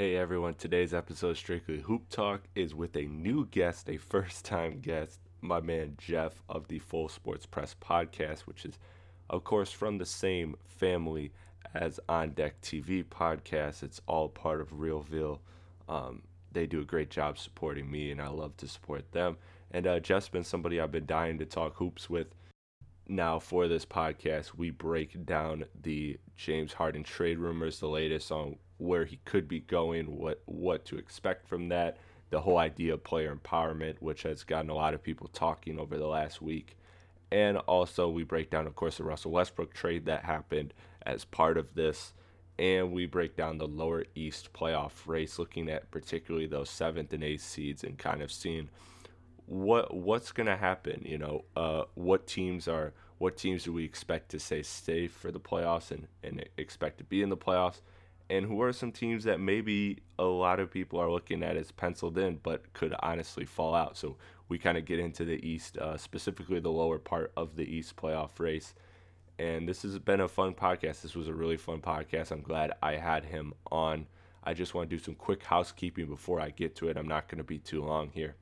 Hey everyone, today's episode of Strictly Hoop Talk is with a new guest, a first time guest, my man Jeff of the Full Sports Press podcast, which is, of course, from the same family as On Deck TV podcast. It's all part of Realville. Um, they do a great job supporting me, and I love to support them. And uh, Jeff's been somebody I've been dying to talk hoops with. Now, for this podcast, we break down the James Harden trade rumors, the latest on where he could be going, what what to expect from that, the whole idea of player empowerment, which has gotten a lot of people talking over the last week. And also, we break down, of course, the Russell Westbrook trade that happened as part of this. And we break down the lower East playoff race, looking at particularly those seventh and eighth seeds and kind of seeing what what's going to happen. You know, uh, what teams are what teams do we expect to say stay safe for the playoffs and, and expect to be in the playoffs? And who are some teams that maybe a lot of people are looking at as penciled in, but could honestly fall out? So we kind of get into the East, uh, specifically the lower part of the East playoff race. And this has been a fun podcast. This was a really fun podcast. I'm glad I had him on. I just want to do some quick housekeeping before I get to it. I'm not going to be too long here.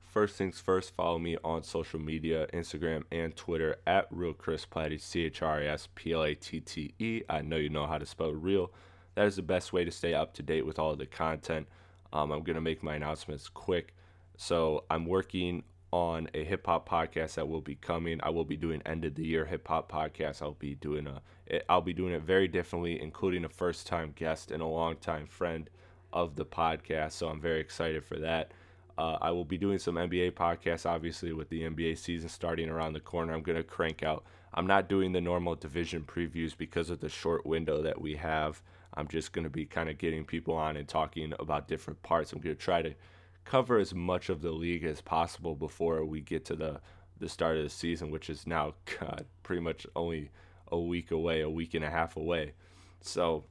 First things first, follow me on social media, Instagram and Twitter at Real Chris Platte, C H R I S P L A T T E. I know you know how to spell real. That is the best way to stay up to date with all the content. Um, I'm going to make my announcements quick. So I'm working on a hip hop podcast that will be coming. I will be doing end of the year hip hop podcast. I'll be doing a I'll be doing it very differently, including a first time guest and a long time friend of the podcast. So I'm very excited for that. Uh, I will be doing some NBA podcasts, obviously, with the NBA season starting around the corner. I'm going to crank out. I'm not doing the normal division previews because of the short window that we have. I'm just going to be kind of getting people on and talking about different parts. I'm going to try to cover as much of the league as possible before we get to the the start of the season, which is now God, pretty much only a week away, a week and a half away. So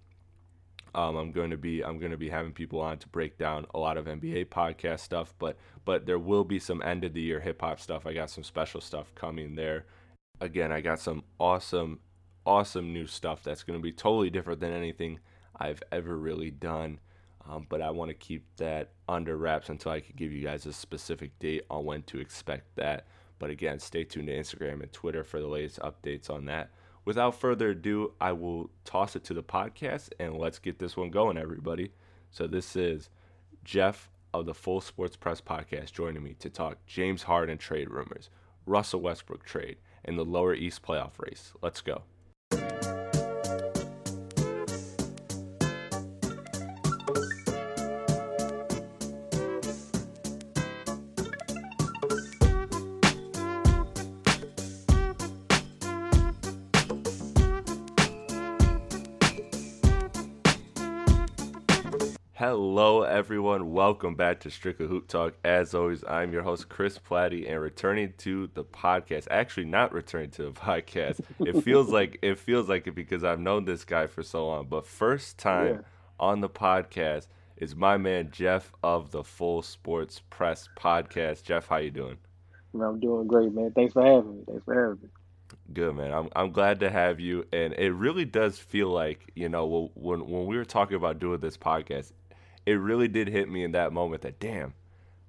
um, I'm going to be I'm going to be having people on to break down a lot of NBA podcast stuff, but but there will be some end of the year hip hop stuff. I got some special stuff coming there. Again, I got some awesome awesome new stuff that's going to be totally different than anything I've ever really done. Um, but I want to keep that under wraps until I can give you guys a specific date on when to expect that. But again, stay tuned to Instagram and Twitter for the latest updates on that without further ado, I will toss it to the podcast and let's get this one going, everybody. So, this is Jeff of the Full Sports Press podcast joining me to talk James Harden trade rumors, Russell Westbrook trade, and the lower East playoff race. Let's go. Welcome back to Strictly Hoop Talk. As always, I'm your host, Chris Platte, and returning to the podcast. Actually, not returning to the podcast. It feels like it feels like it because I've known this guy for so long. But first time yeah. on the podcast is my man Jeff of the Full Sports Press podcast. Jeff, how you doing? I'm doing great, man. Thanks for having me. Thanks for having me. Good man. I'm I'm glad to have you, and it really does feel like you know when when we were talking about doing this podcast, it really did hit me in that moment that damn,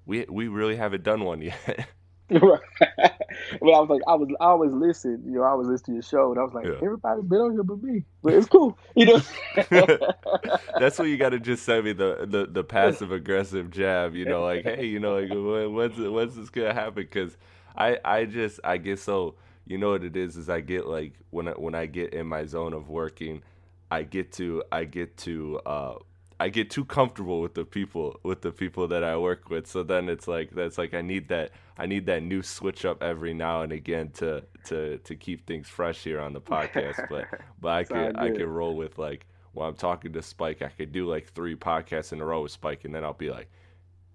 we we really haven't done one yet. right. well, I was like, I was, I always listen. You know, I was listening to your show, and I was like, yeah. everybody's been on here but me, but it's cool. You know. That's what you got to just send me the the, the passive aggressive jab. You know, like, hey, you know, like, when's when's this gonna happen? Because I I just I get so you know what it is is I get like when I, when I get in my zone of working, I get to I get to uh I get too comfortable with the people with the people that I work with. So then it's like that's like I need that I need that new switch up every now and again to to to keep things fresh here on the podcast. But but I could I could roll with like when I'm talking to Spike, I could do like three podcasts in a row with Spike, and then I'll be like,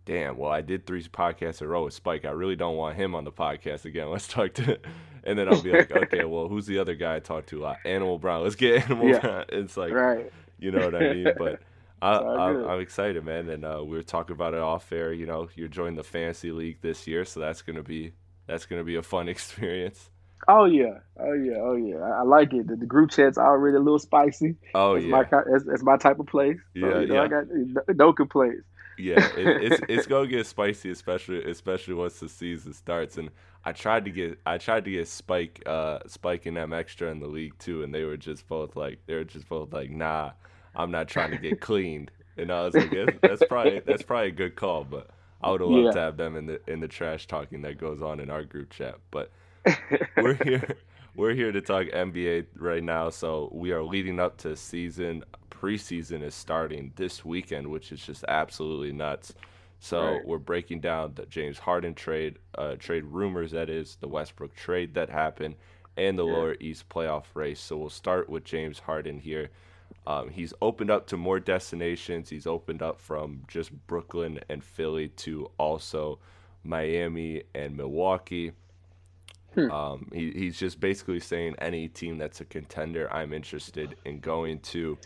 damn, well I did three podcasts in a row with Spike. I really don't want him on the podcast again. Let's talk to and then I'll be like, okay, well who's the other guy I talked to? Uh, Animal Brown. Let's get Animal yeah. Brown. It's like right. you know what I mean? But I, am excited, man, and uh, we were talking about it off air. You know, you're joining the fantasy league this year, so that's gonna be that's gonna be a fun experience. Oh yeah, oh yeah, oh yeah. I, I like it. The, the, group chat's already a little spicy. Oh that's yeah, my, that's, that's, my type of place. So, yeah, you know, yeah. I got no, no complaints. Yeah, it, it's it's gonna get spicy, especially especially once the season starts. And I tried to get I tried to get Spike uh Spike and them extra in the league too, and they were just both like they were just both like, nah, I'm not trying to get cleaned. And I was like, that's probably that's probably a good call, but I would have loved yeah. to have them in the in the trash talking that goes on in our group chat. But we're here we're here to talk NBA right now. So we are leading up to season. Preseason is starting this weekend, which is just absolutely nuts. So right. we're breaking down the James Harden trade, uh, trade rumors that is the Westbrook trade that happened, and the yeah. Lower East playoff race. So we'll start with James Harden here. Um, he's opened up to more destinations. He's opened up from just Brooklyn and Philly to also Miami and Milwaukee. Hmm. Um, he, he's just basically saying any team that's a contender, I'm interested in going to.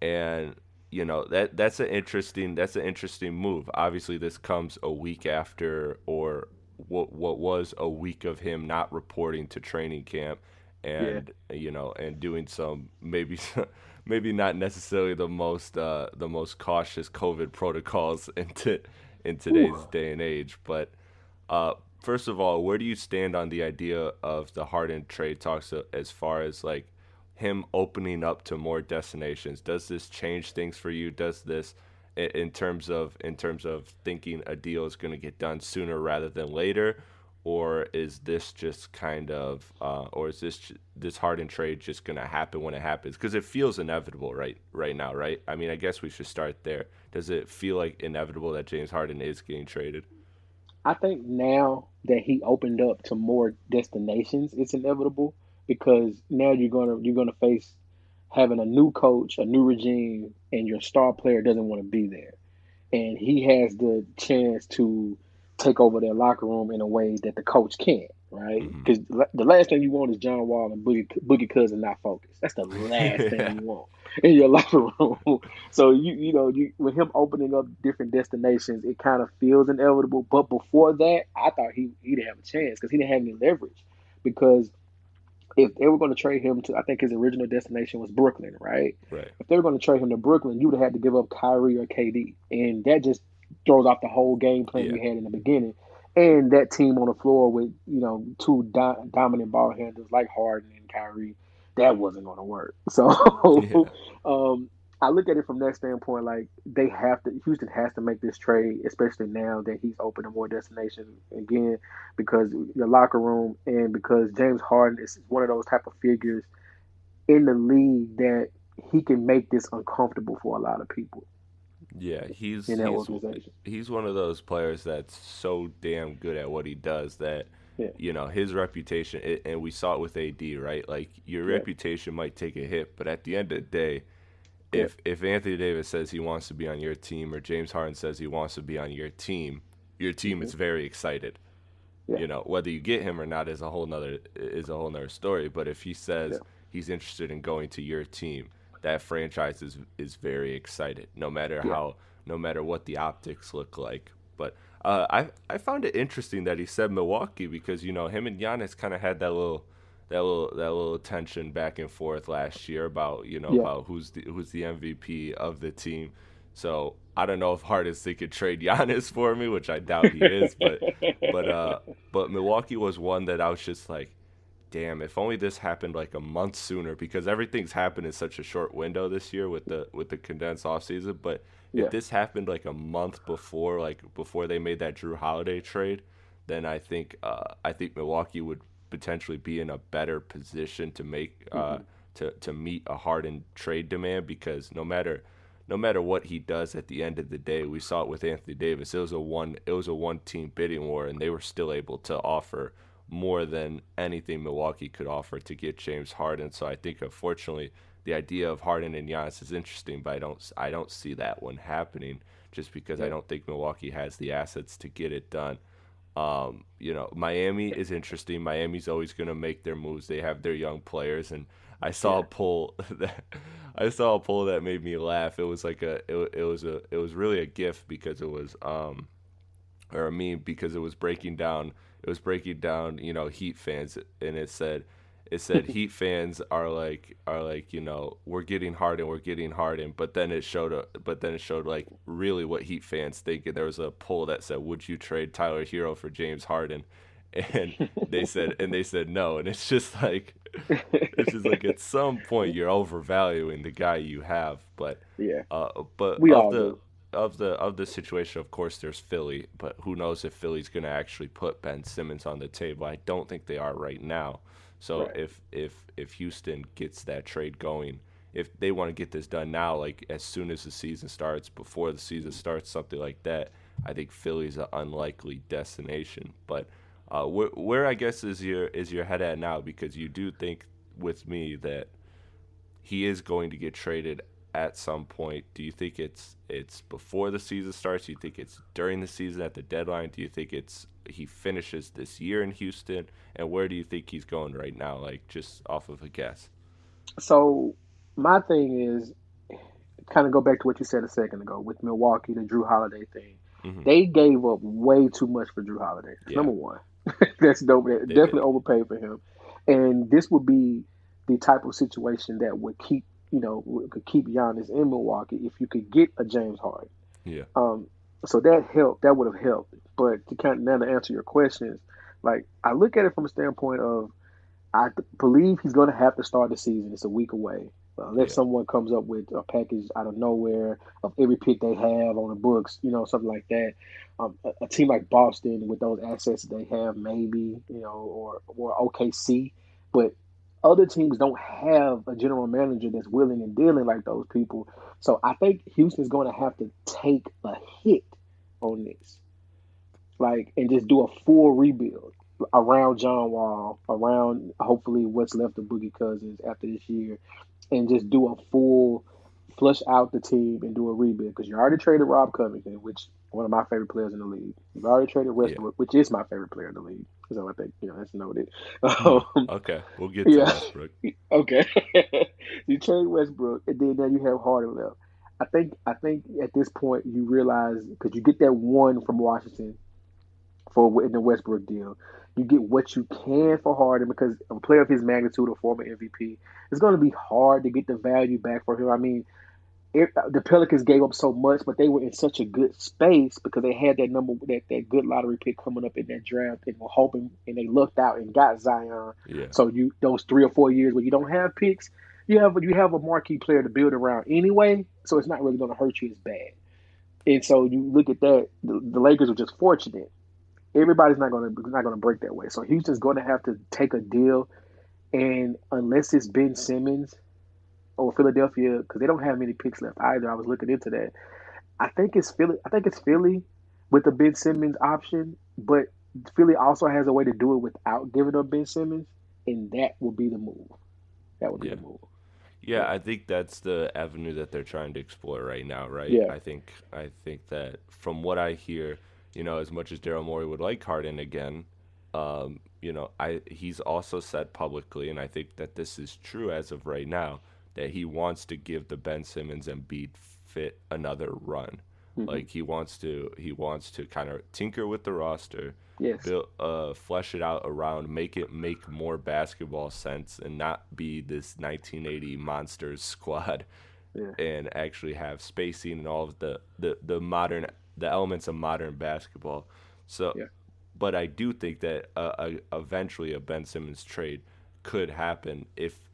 And you know that that's an interesting that's an interesting move. Obviously, this comes a week after, or what what was a week of him not reporting to training camp, and yeah. you know, and doing some maybe maybe not necessarily the most uh, the most cautious COVID protocols into in today's Ooh. day and age. But uh, first of all, where do you stand on the idea of the Harden trade talks as far as like him opening up to more destinations? Does this change things for you? Does this in terms of in terms of thinking a deal is going to get done sooner rather than later? Or is this just kind of, uh, or is this this Harden trade just going to happen when it happens? Because it feels inevitable right right now, right? I mean, I guess we should start there. Does it feel like inevitable that James Harden is getting traded? I think now that he opened up to more destinations, it's inevitable because now you're gonna you're gonna face having a new coach, a new regime, and your star player doesn't want to be there, and he has the chance to take over their locker room in a way that the coach can't, right? Because mm-hmm. the last thing you want is John Wall and Boogie, Boogie Cousins not focused. That's the last thing you want in your locker room. so you you know you with him opening up different destinations, it kind of feels inevitable. But before that, I thought he he didn't have a chance because he didn't have any leverage. Because if they were going to trade him to, I think his original destination was Brooklyn, right? Right. If they were going to trade him to Brooklyn, you would have had to give up Kyrie or KD, and that just throws off the whole game plan yeah. we had in the beginning. And that team on the floor with you know two do- dominant ball handlers like Harden and Kyrie, that wasn't going to work. So yeah. um, I look at it from that standpoint. Like they have to, Houston has to make this trade, especially now that he's open to more destinations again, because the locker room and because James Harden is one of those type of figures in the league that he can make this uncomfortable for a lot of people. Yeah, he's he's, he's one of those players that's so damn good at what he does that yeah. you know his reputation. It, and we saw it with AD, right? Like your yeah. reputation might take a hit, but at the end of the day, yeah. if if Anthony Davis says he wants to be on your team, or James Harden says he wants to be on your team, your team mm-hmm. is very excited. You know whether you get him or not is a whole nother is a whole nother story. But if he says he's interested in going to your team that franchise is is very excited, no matter yeah. how, no matter what the optics look like. But uh, I I found it interesting that he said Milwaukee because you know him and Giannis kind of had that little that little that little tension back and forth last year about you know yeah. about who's the who's the MVP of the team. So I don't know if Hardest they could trade Giannis for me, which I doubt he is, but but uh but Milwaukee was one that I was just like, damn, if only this happened like a month sooner because everything's happened in such a short window this year with the with the condensed off season. But yeah. if this happened like a month before, like before they made that Jrue Holiday trade, then I think uh, I think Milwaukee would potentially be in a better position to make uh, mm-hmm. to to meet a Harden trade demand because no matter no matter what he does at the end of the day, we saw it with Anthony Davis. It was a one it was a one team bidding war and they were still able to offer more than anything Milwaukee could offer to get James Harden. So I think unfortunately the idea of Harden and Giannis is interesting, but I don't I don't see that one happening just because I don't think Milwaukee has the assets to get it done. Um, you know, Miami is interesting. Miami's always going to make their moves. They have their young players, and I saw yeah. a poll that I saw a poll that made me laugh. It was like a it, it was a it was really a gift because it was um or a meme because it was breaking down it was breaking down you know Heat fans and it said it said Heat fans are like are like you know we're getting Harden we're getting Harden but then it showed a, but then it showed like really what Heat fans think. And there was a poll that said would you trade Tyler Herro for James Harden? And they said and they said no. And it's just like it's just like at some point you're overvaluing the guy you have. But yeah. uh but we all the do. Of the of the situation of course there's Philly but who knows if Philly's going to actually put Ben Simmons on the table I don't think they are right now so Right. if if if Houston gets that trade going if they want to get this done now like as soon as the season starts before the season starts something like that I think Philly's an unlikely destination but uh, where, where I guess is your is your head at now? Because you do think with me that he is going to get traded at some point. Do you think it's it's before the season starts? Do you think it's during the season at the deadline? Do you think it's he finishes this year in Houston? And where do you think he's going right now? Like just off of a guess. So my thing is kind of go back to what you said a second ago with Milwaukee, the Jrue Holiday thing. Mhm. They gave up way too much for Jrue Holiday. Yeah. Number one, that's dope. They definitely did. overpaid for him, and this would be the type of situation that would keep you know could keep Giannis in Milwaukee if you could get a James Harden. Yeah. Um, so that helped. That would have helped. But to kind of now to answer your questions, like I look at it from a standpoint of, I believe he's going to have to start the season. It's a week away, unless Yeah. someone comes up with a package out of nowhere of every pick they have on the books, you know, something like that. Um, a, a team like Boston with those assets they have, maybe, you know, or or OKC, but other teams don't have a general manager that's willing and dealing like those people. So I think Houston's going to have to take a hit on this, like, and just do a full rebuild around John Wall, around hopefully what's left of Boogie Cousins after this year, and just do a full flush out the team and do a rebuild because you already traded Rob Covington, which one of my favorite players in the league. You've already traded Westbrook, which is my favorite player in the league. So I think you know that's noted. Um, Okay, we'll get to Yeah. Westbrook. Okay. you trade Westbrook, and then now you have Harden left. I think I think at this point you realize because you get that one from Washington for in the Westbrook deal, you get what you can for Harden because a player of his magnitude, a former MVP, it's going to be hard to get the value back for him. I mean, it, the Pelicans gave up so much, but they were in such a good space because they had that number that, that good lottery pick coming up in that draft and were hoping and they looked out and got Zion. Yeah. So you those three or four years where you don't have picks, you have you have a marquee player to build around anyway. So it's not really going to hurt you as bad. And so you look at that, the, the Lakers are just fortunate. Everybody's not going to not going to break that way. So Houston's going to have to take a deal, and unless it's Ben Simmons or Philadelphia, because they don't have many picks left either. I was looking into that. I think it's Philly. I think it's Philly with the Ben Simmons option, but Philly also has a way to do it without giving up Ben Simmons, and that will be the move. That would be Yeah. the move. Yeah, I think that's the avenue that they're trying to explore right now, right? Yeah. I think I think that from what I hear, you know, as much as Daryl Morey would like Harden again, um, you know, I he's also said publicly, and I think that this is true as of right now, that he wants to give the Ben Simmons and Embiid fit another run. Mhm. Like he wants to he wants to kind of tinker with the roster, Yes. build, uh, flesh it out around, make it make more basketball sense, and not be this 1980 monsters squad, Yeah. and actually have spacing and all of the, the, the modern the elements of modern basketball. So, Yeah. but I do think that uh, uh, eventually a Ben Simmons trade could happen if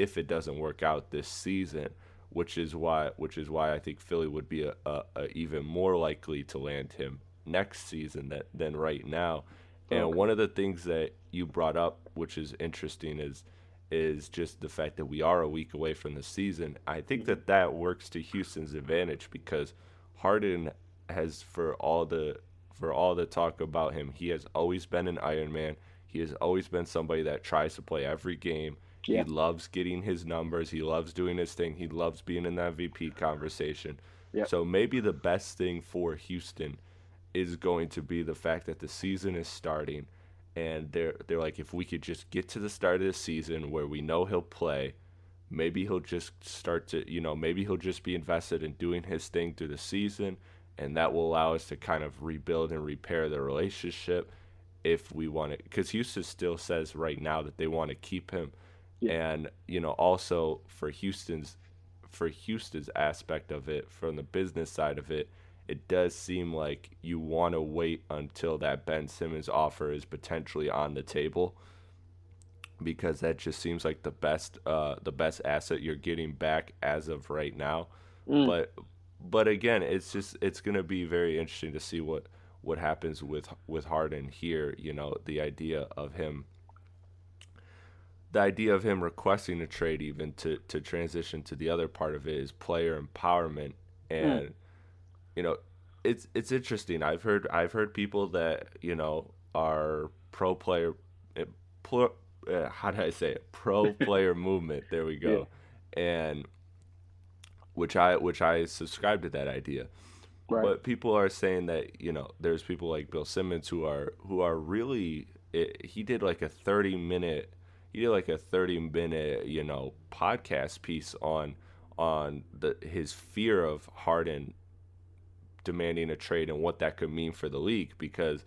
if it doesn't work out this season. Which is why, which is why I think Philly would be a, a, a even more likely to land him next season that, than right now. And Okay. one of the things that you brought up, which is interesting, is is just the fact that we are a week away from the season. I think that that works to Houston's advantage because Harden has, for all the for all the talk about him, he has always been an Iron Man. He has always been somebody that tries to play every game. Yeah. He loves getting his numbers. He loves doing his thing. He loves being in that VP conversation. Yep. So maybe the best thing for Houston is going to be the fact that the season is starting and they're they're like if we could just get to the start of the season where we know he'll play maybe he'll just start to you know maybe he'll just be invested in doing his thing through the season and that will allow us to kind of rebuild and repair the relationship if we want it. Because Houston still says right now that they want to keep him, yeah. and you know also for Houston's for Houston's aspect of it, from the business side of it, it does seem like you want to wait until that Ben Simmons offer is potentially on the table because that just seems like the best uh, the best asset you're getting back as of right now. Mm. But but again, it's just it's going to be very interesting to see what what happens with with Harden here. You know, the idea of him the idea of him requesting a trade even to to transition to the other part of it is player empowerment and mm. you know it's it's interesting i've heard i've heard people that you know are pro player eh, pro, uh, how do i say it pro player movement there we go yeah. and which i which i subscribe to that idea right. but people are saying that you know there's people like bill simmons who are who are really it, eh, he did like a 30 minute he did like a 30 minute you know podcast piece on on the his fear of Harden demanding a trade and what that could mean for the league because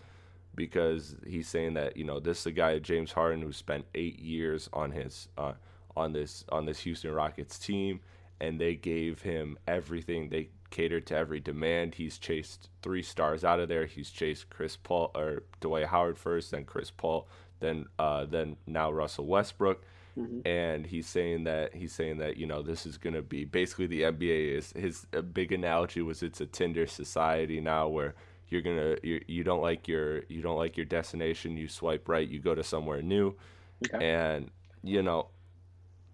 because he's saying that you know this is a guy James Harden who spent eight years on his uh, on this on this Houston Rockets team and they gave him everything. They catered to every demand. He's chased three stars out of there. He's chased Chris Paul or Dwight Howard first then Chris Paul then uh, then now Russell Westbrook. Mm-hmm. And he's saying that he's saying that you know this is going to be basically the NBA is his big analogy was it's a Tinder society now where you're gonna you, you don't like your you don't like your destination you swipe right you go to somewhere new okay. and you know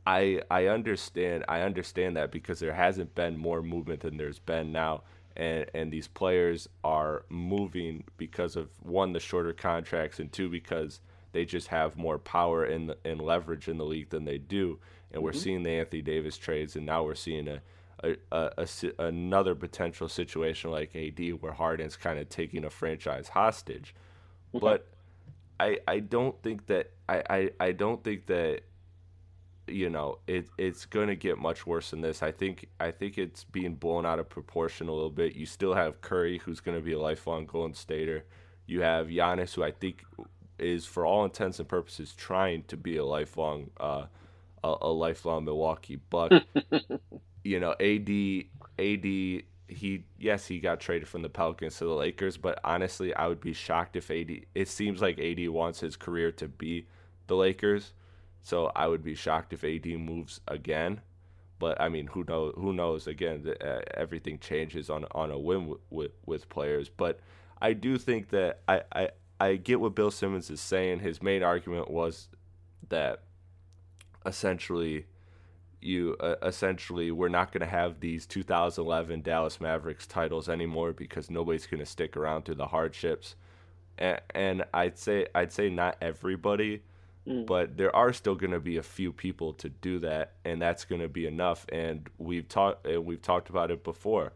I I understand I understand that because there hasn't been more movement than there's been now and and these players are moving because of one the shorter contracts and two because they just have more power and and leverage in the league than they do. And mm-hmm. we're seeing the Anthony Davis trades, and now we're seeing a, a, a, a another potential situation like AD where Harden's kind of taking a franchise hostage. Okay. But I I don't think that I, I, I don't think that you know it it's going to get much worse than this. I think I think it's being blown out of proportion a little bit. You still have Curry who's going to be a lifelong Golden Stater. You have Giannis who I think is for all intents and purposes trying to be a lifelong uh, a, a lifelong Milwaukee Buck. you know, AD AD he yes he got traded from the Pelicans to the Lakers, but honestly, I would be shocked if AD. It seems like AD wants his career to be the Lakers, so I would be shocked if AD moves again. But I mean, who knows? Who knows? Again, the, uh, everything changes on on a whim with, with, with players. But I do think that I, I I get what Bill Simmons is saying. His main argument was that essentially you uh, essentially we're not going to have these 2011 Dallas Mavericks titles anymore because nobody's going to stick around through the hardships. And, and I'd say I'd say not everybody, mm. but there are still going to be a few people to do that, and that's going to be enough. And we've talked and we've talked about it before.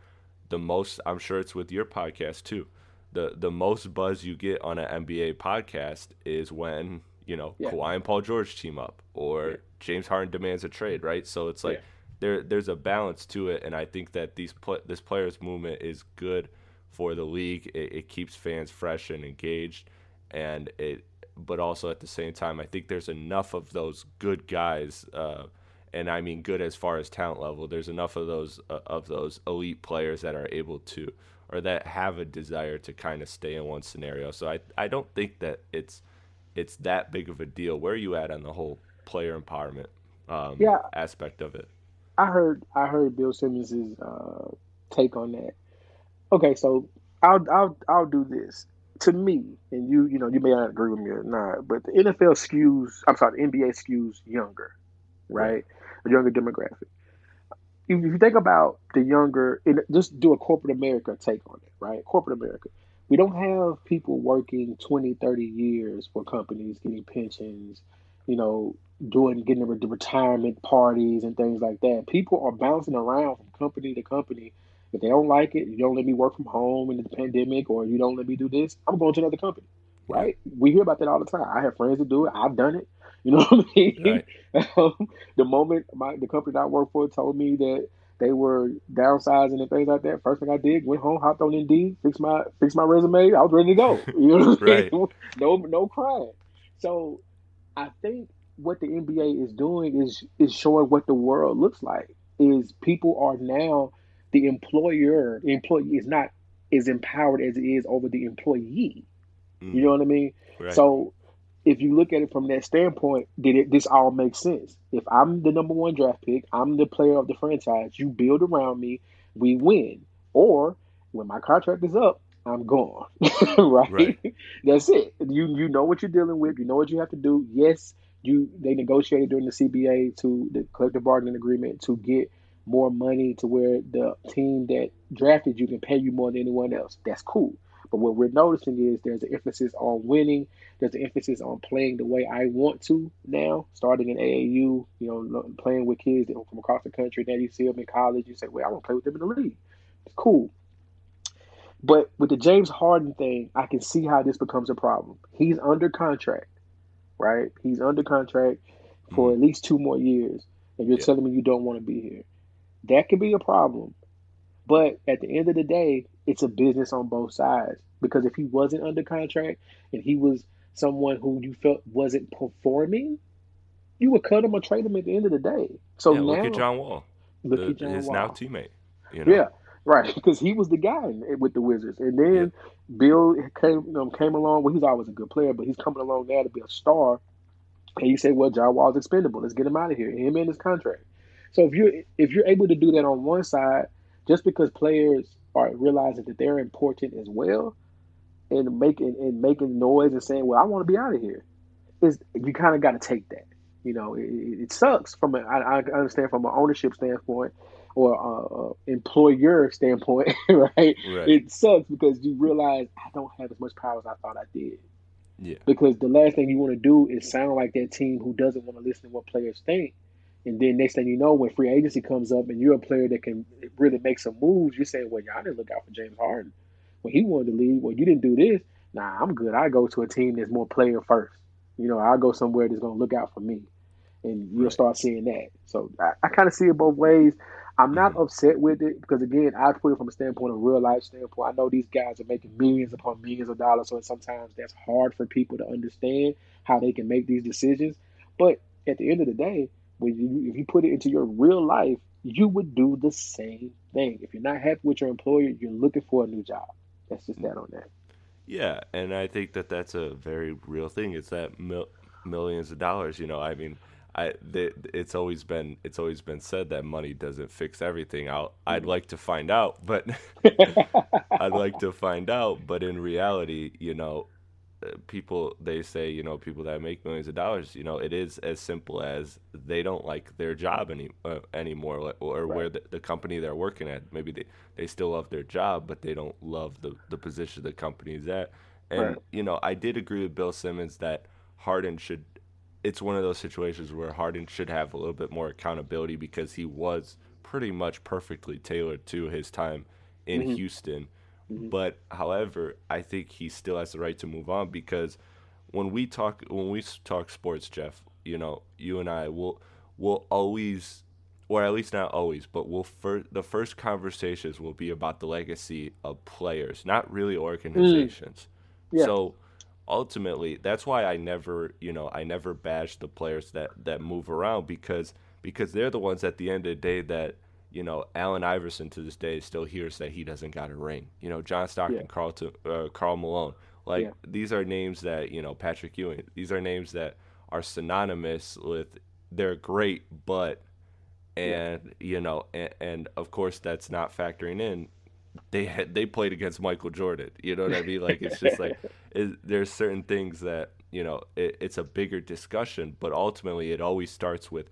The most I'm sure it's with your podcast too the the most buzz you get on an NBA podcast is when you know yeah. Kawhi and Paul George team up, or yeah. James Harden demands a trade, right? So it's like yeah. there there's a balance to it, and I think that these pl- this players movement is good for the league. It, it keeps fans fresh and engaged, and it but also at the same time, I think there's enough of those good guys. Uh, and I mean good as far as talent level. There's enough of those uh, of those elite players that are able to or that have a desire to kind of stay in one scenario. So I I don't think that it's it's that big of a deal. Where are you at on the whole player empowerment um, yeah, aspect of it? I heard I heard Bill Simmons's uh, take on that. Okay, so I'll I'll I'll do this. To me, and you you know you may not agree with me or not, but the NFL skews. I'm sorry, the NBA skews younger, right? right. A younger demographic if you think about the younger, just do a corporate America take on it, right? Corporate America. We don't have people working 20, 30 years for companies, getting pensions, you know, doing, getting the retirement parties and things like that. People are bouncing around from company to company. If they don't like it, you don't let me work from home in the pandemic, or you don't let me do this, I'm going to another company, right? We hear about that all the time. I have friends that do it. I've done it. You know what I mean? Right. Um, the moment my the company I work for told me that they were downsizing and things like that, first thing I did, went home, hopped on Indeed, fixed my fixed my resume. I was ready to go. You know what right. I mean? No no crying. So I think what the NBA is doing is is showing what the world looks like. Is people are now the employer, the employee is not as empowered as it is over the employee. Mm. You know what I mean? Right. So if you look at it from that standpoint, did it this all make sense? If I'm the number one draft pick, I'm the player of the franchise, you build around me, we win. Or when my contract is up, I'm gone. right? right? That's it. You you know what you're dealing with, you know what you have to do. Yes, you they negotiated during the CBA to the collective bargaining agreement to get more money to where the team that drafted you can pay you more than anyone else. That's cool. But what we're noticing is there's an emphasis on winning. There's an emphasis on playing the way I want to now, starting in AAU, you know, playing with kids from across the country. Now you see them in college. You say, well, I want to play with them in the league. It's cool. But with the James Harden thing, I can see how this becomes a problem. He's under contract, right? He's under contract for mm-hmm. at least two more years. And you're yeah. telling me you don't want to be here. That could be a problem. But at the end of the day, it's a business on both sides. Because if he wasn't under contract and he was someone who you felt wasn't performing, you would cut him or trade him at the end of the day. So yeah, now, look at John Wall, look the, at John his Wall. now teammate. You know? Yeah, right. Because he was the guy with the Wizards, and then yeah. Beal came um, came along. Well, he's always a good player, but he's coming along now to be a star. And you say, well, John Wall's expendable. Let's get him out of here. Him and his contract. So if you if you're able to do that on one side, just because players are realizing that they're important as well, and making and making noise and saying, "Well, I want to be out of here," is you kind of got to take that. You know, it, it sucks from a, I, I understand from an ownership standpoint or employer standpoint, right? right? It sucks because you realize I don't have as much power as I thought I did. Yeah. Because the last thing you want to do is sound like that team who doesn't want to listen to what players think and then next thing you know, when free agency comes up and you're a player that can really make some moves, you're saying, well, y'all didn't look out for James Harden. When he wanted to leave, well, you didn't do this. Nah, I'm good. I go to a team that's more player first. You know, I'll go somewhere that's going to look out for me. And you'll right. start seeing that. So I, I kind of see it both ways. I'm not mm-hmm. upset with it because, again, I put it from a standpoint of real life standpoint. I know these guys are making millions upon millions of dollars. So sometimes that's hard for people to understand how they can make these decisions. But at the end of the day, when you if you put it into your real life, you would do the same thing. If you're not happy with your employer, you're looking for a new job. That's just that on that. Yeah, and I think that that's a very real thing. It's that mil- millions of dollars. You know, I mean, I it's always been it's always been said that money doesn't fix everything. I'll I'd like to find out, but I'd like to find out. But in reality, you know, people they say you know people that make millions of dollars you know it is as simple as they don't like their job any uh, anymore or right. where the, the, company they're working at maybe they, they still love their job but they don't love the, the position the company is at and right. you know I did agree with Bill Simmons that Harden should it's one of those situations where Harden should have a little bit more accountability because he was pretty much perfectly tailored to his time in mm-hmm. Houston Mm-hmm. But however, I think he still has the right to move on because when we talk when we talk sports, Jeff, you know, you and I will will always or at least not always, but we'll fir- the first conversations will be about the legacy of players, not really organizations. Mm. Yeah. So ultimately, that's why I never, you know, I never bash the players that that move around because because they're the ones at the end of the day that you know, Allen Iverson to this day still hears that he doesn't got a ring. You know, John Stockton, yeah. Carl, uh, Karl Malone. Like yeah. these are names that you know, Patrick Ewing. These are names that are synonymous with they're great, but and yeah. you know, and, and, of course that's not factoring in. They had they played against Michael Jordan. You know what I mean? Like it's just like it, there's certain things that you know it, it's a bigger discussion, but ultimately it always starts with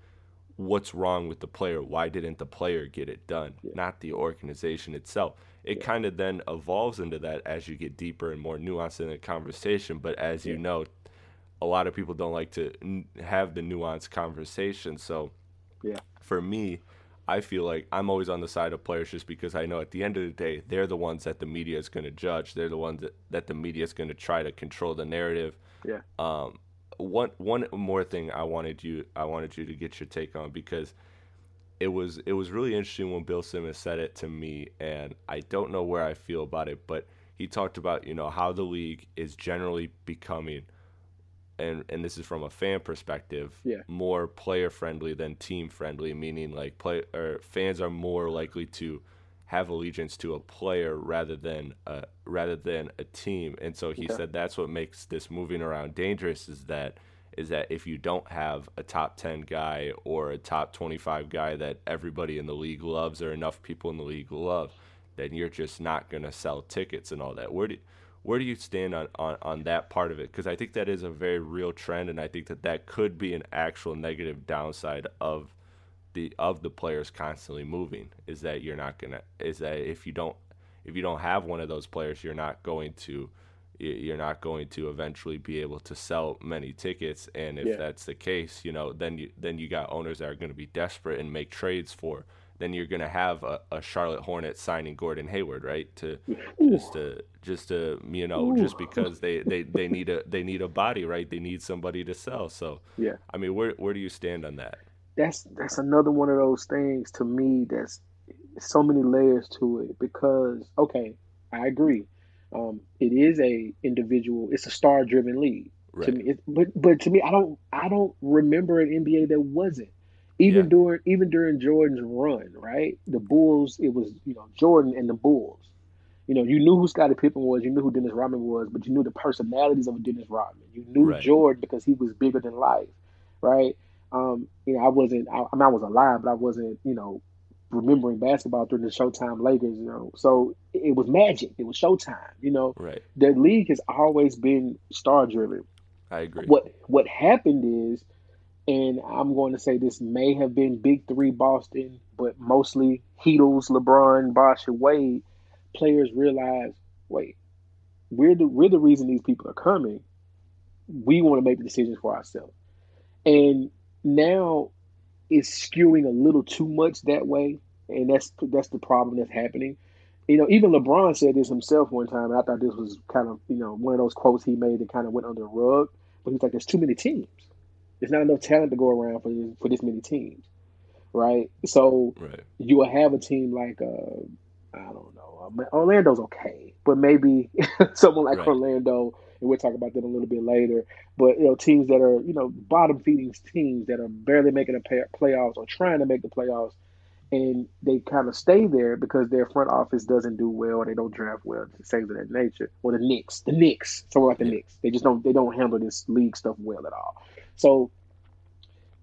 what's wrong with the player? Why didn't the player get it done? Yeah. Not the organization itself. It yeah. kind of then evolves into that as you get deeper and more nuanced in the conversation. But as yeah. you know, a lot of people don't like to n- have the nuanced conversation. So, yeah, for me, I feel like I'm always on the side of players just because I know at the end of the day, they're the ones that the media is going to judge. They're the ones that, that the media is going to try to control the narrative. Yeah. Um, one one more thing I wanted you I wanted you to get your take on because it was it was really interesting when Bill Simmons said it to me, and I don't know where I feel about it, but he talked about you know how the league is generally becoming, and and this is from a fan perspective, Yeah. more player friendly than team friendly, meaning like play or fans are more likely to have allegiance to a player rather than a rather than a team, and so he Okay. said that's what makes this moving around dangerous is that is that if you don't have a top 10 guy or a top 25 guy that everybody in the league loves or enough people in the league love, then you're just not going to sell tickets and all that. Where do where do you stand on, on, on that part of it? Because I think that is a very real trend, and I think that that could be an actual negative downside of the of the players constantly moving. Is that you're not gonna is that if you don't if you don't have one of those players, you're not going to you're not going to eventually be able to sell many tickets and if Yeah. that's the case you know then you then you got owners that are going to be desperate and make trades for then you're going to have a, a Charlotte Hornet signing Gordon Hayward right to just to just to you know just because they, they, they need a they need a body right they need somebody to sell so Yeah. I mean where where do you stand on that that's that's another one of those things to me that's so many layers to it because okay i agree um, it is a individual it's a star driven league right to me it, but but to me i don't i don't remember an nba that wasn't even Yeah. during even during jordan's run right the bulls it was you know jordan and the bulls you know, you knew who Scottie Pippen was, you knew who Dennis Rodman was, but you knew the personalities of Dennis Rodman. You knew Right. Jordan because he was bigger than life, right? Um, you know, I wasn't. I, I mean, I was alive, but I wasn't. You know, remembering basketball during the Showtime Lakers. You know, so it, was magic. It was Showtime. You know, right the league has always been star driven. I agree What what happened is, and I'm going to say this may have been Big Three Boston, but mostly Heatles, LeBron, Bosh, and Wade. Players realize, wait, we're the we're the reason these people are coming. We want to make the decisions for ourselves, and now it's skewing a little too much that way, and that's that's the problem that's happening. You know, even LeBron said this himself one time, and I thought this was kind of you know one of those quotes he made that kind of went under the rug. But he's like, "There's too many teams. There's not enough talent to go around for this, for this many teams, right? So right you will have a team like uh, I don't know, Orlando's okay, but maybe someone like Right. Orlando, and we'll talk about that a little bit later. But you know, teams that are you know bottom feeding teams that are barely making the play- playoffs or trying to make the playoffs, and they kind of stay there because their front office doesn't do well, or they don't draft well, things of that nature. Or the Knicks, the Knicks, someone like the Yeah. Knicks, they just don't they don't handle this league stuff well at all. So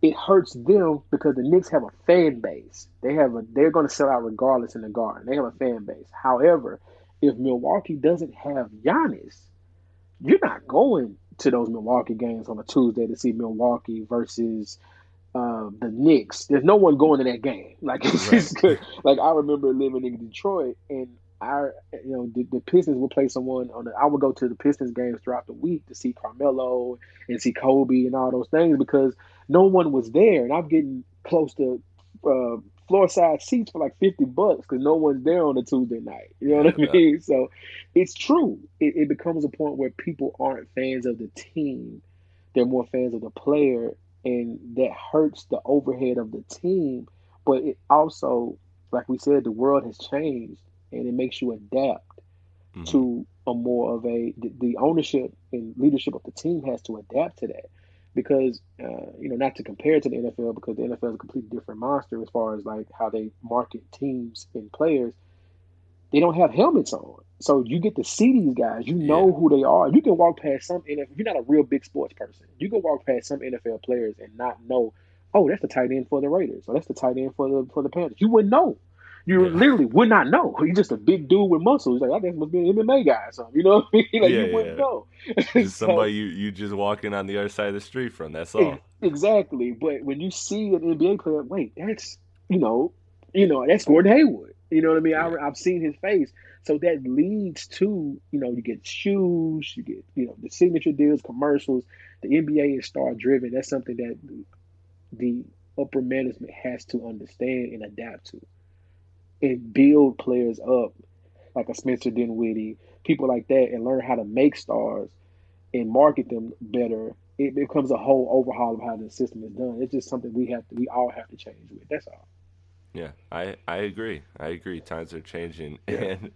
it hurts them because the Knicks have a fan base. They have a they're going to sell out regardless in the Garden. They have a fan base. However, if Milwaukee doesn't have Giannis, you're not going to those Milwaukee games on a Tuesday to see Milwaukee versus uh, the Knicks. There's no one going to that game. Like it's Right. good. Like I remember living in Detroit and. I, you know, the, the Pistons would play someone on the. I would go to the Pistons games throughout the week to see Carmelo and see Kobe and all those things because no one was there, and I'm getting close to uh, floor side seats for like fifty bucks because no one's there on a Tuesday night. You know what I mean? So it's true. It, it becomes a point where people aren't fans of the team; they're more fans of the player, and that hurts the overhead of the team. But it also, like we said, the world has changed, and it makes you adapt Mhm. to a more of a the ownership and leadership of the team has to adapt to that because uh, you know not to compare it to the NFL because the NFL is a completely different monster as far as like how they market teams and players. They don't have helmets on, so you get to see these guys. You know Yeah. who they are. You can walk past some NFL. If you're not a real big sports person, you can walk past some NFL players and not know. Oh, that's the tight end for the Raiders, or that's the tight end for the for the Panthers. You wouldn't know. You Yeah. literally would not know. He's just a big dude with muscles. Like I guess must be an MMA guy or something. You know what I mean? Like Yeah, you wouldn't yeah. know. So- somebody you, you just walking on the other side of the street from. That's all. Exactly. But when you see an NBA player, wait, that's you know, you know, that's Gordon Hayward. You know what I mean? I. I've seen his face. So that leads to, you know, you get shoes, you get, you know, the signature deals, commercials. The NBA is star driven. That's something that the upper management has to understand and adapt to, and build players up, like a Spencer Dinwiddie, people like that, and learn how to make stars and market them better. It becomes a whole overhaul of how the system is done. It's just something we have to, we all have to change with. That's all. Yeah, I I agree. I agree. Times are changing, yeah. and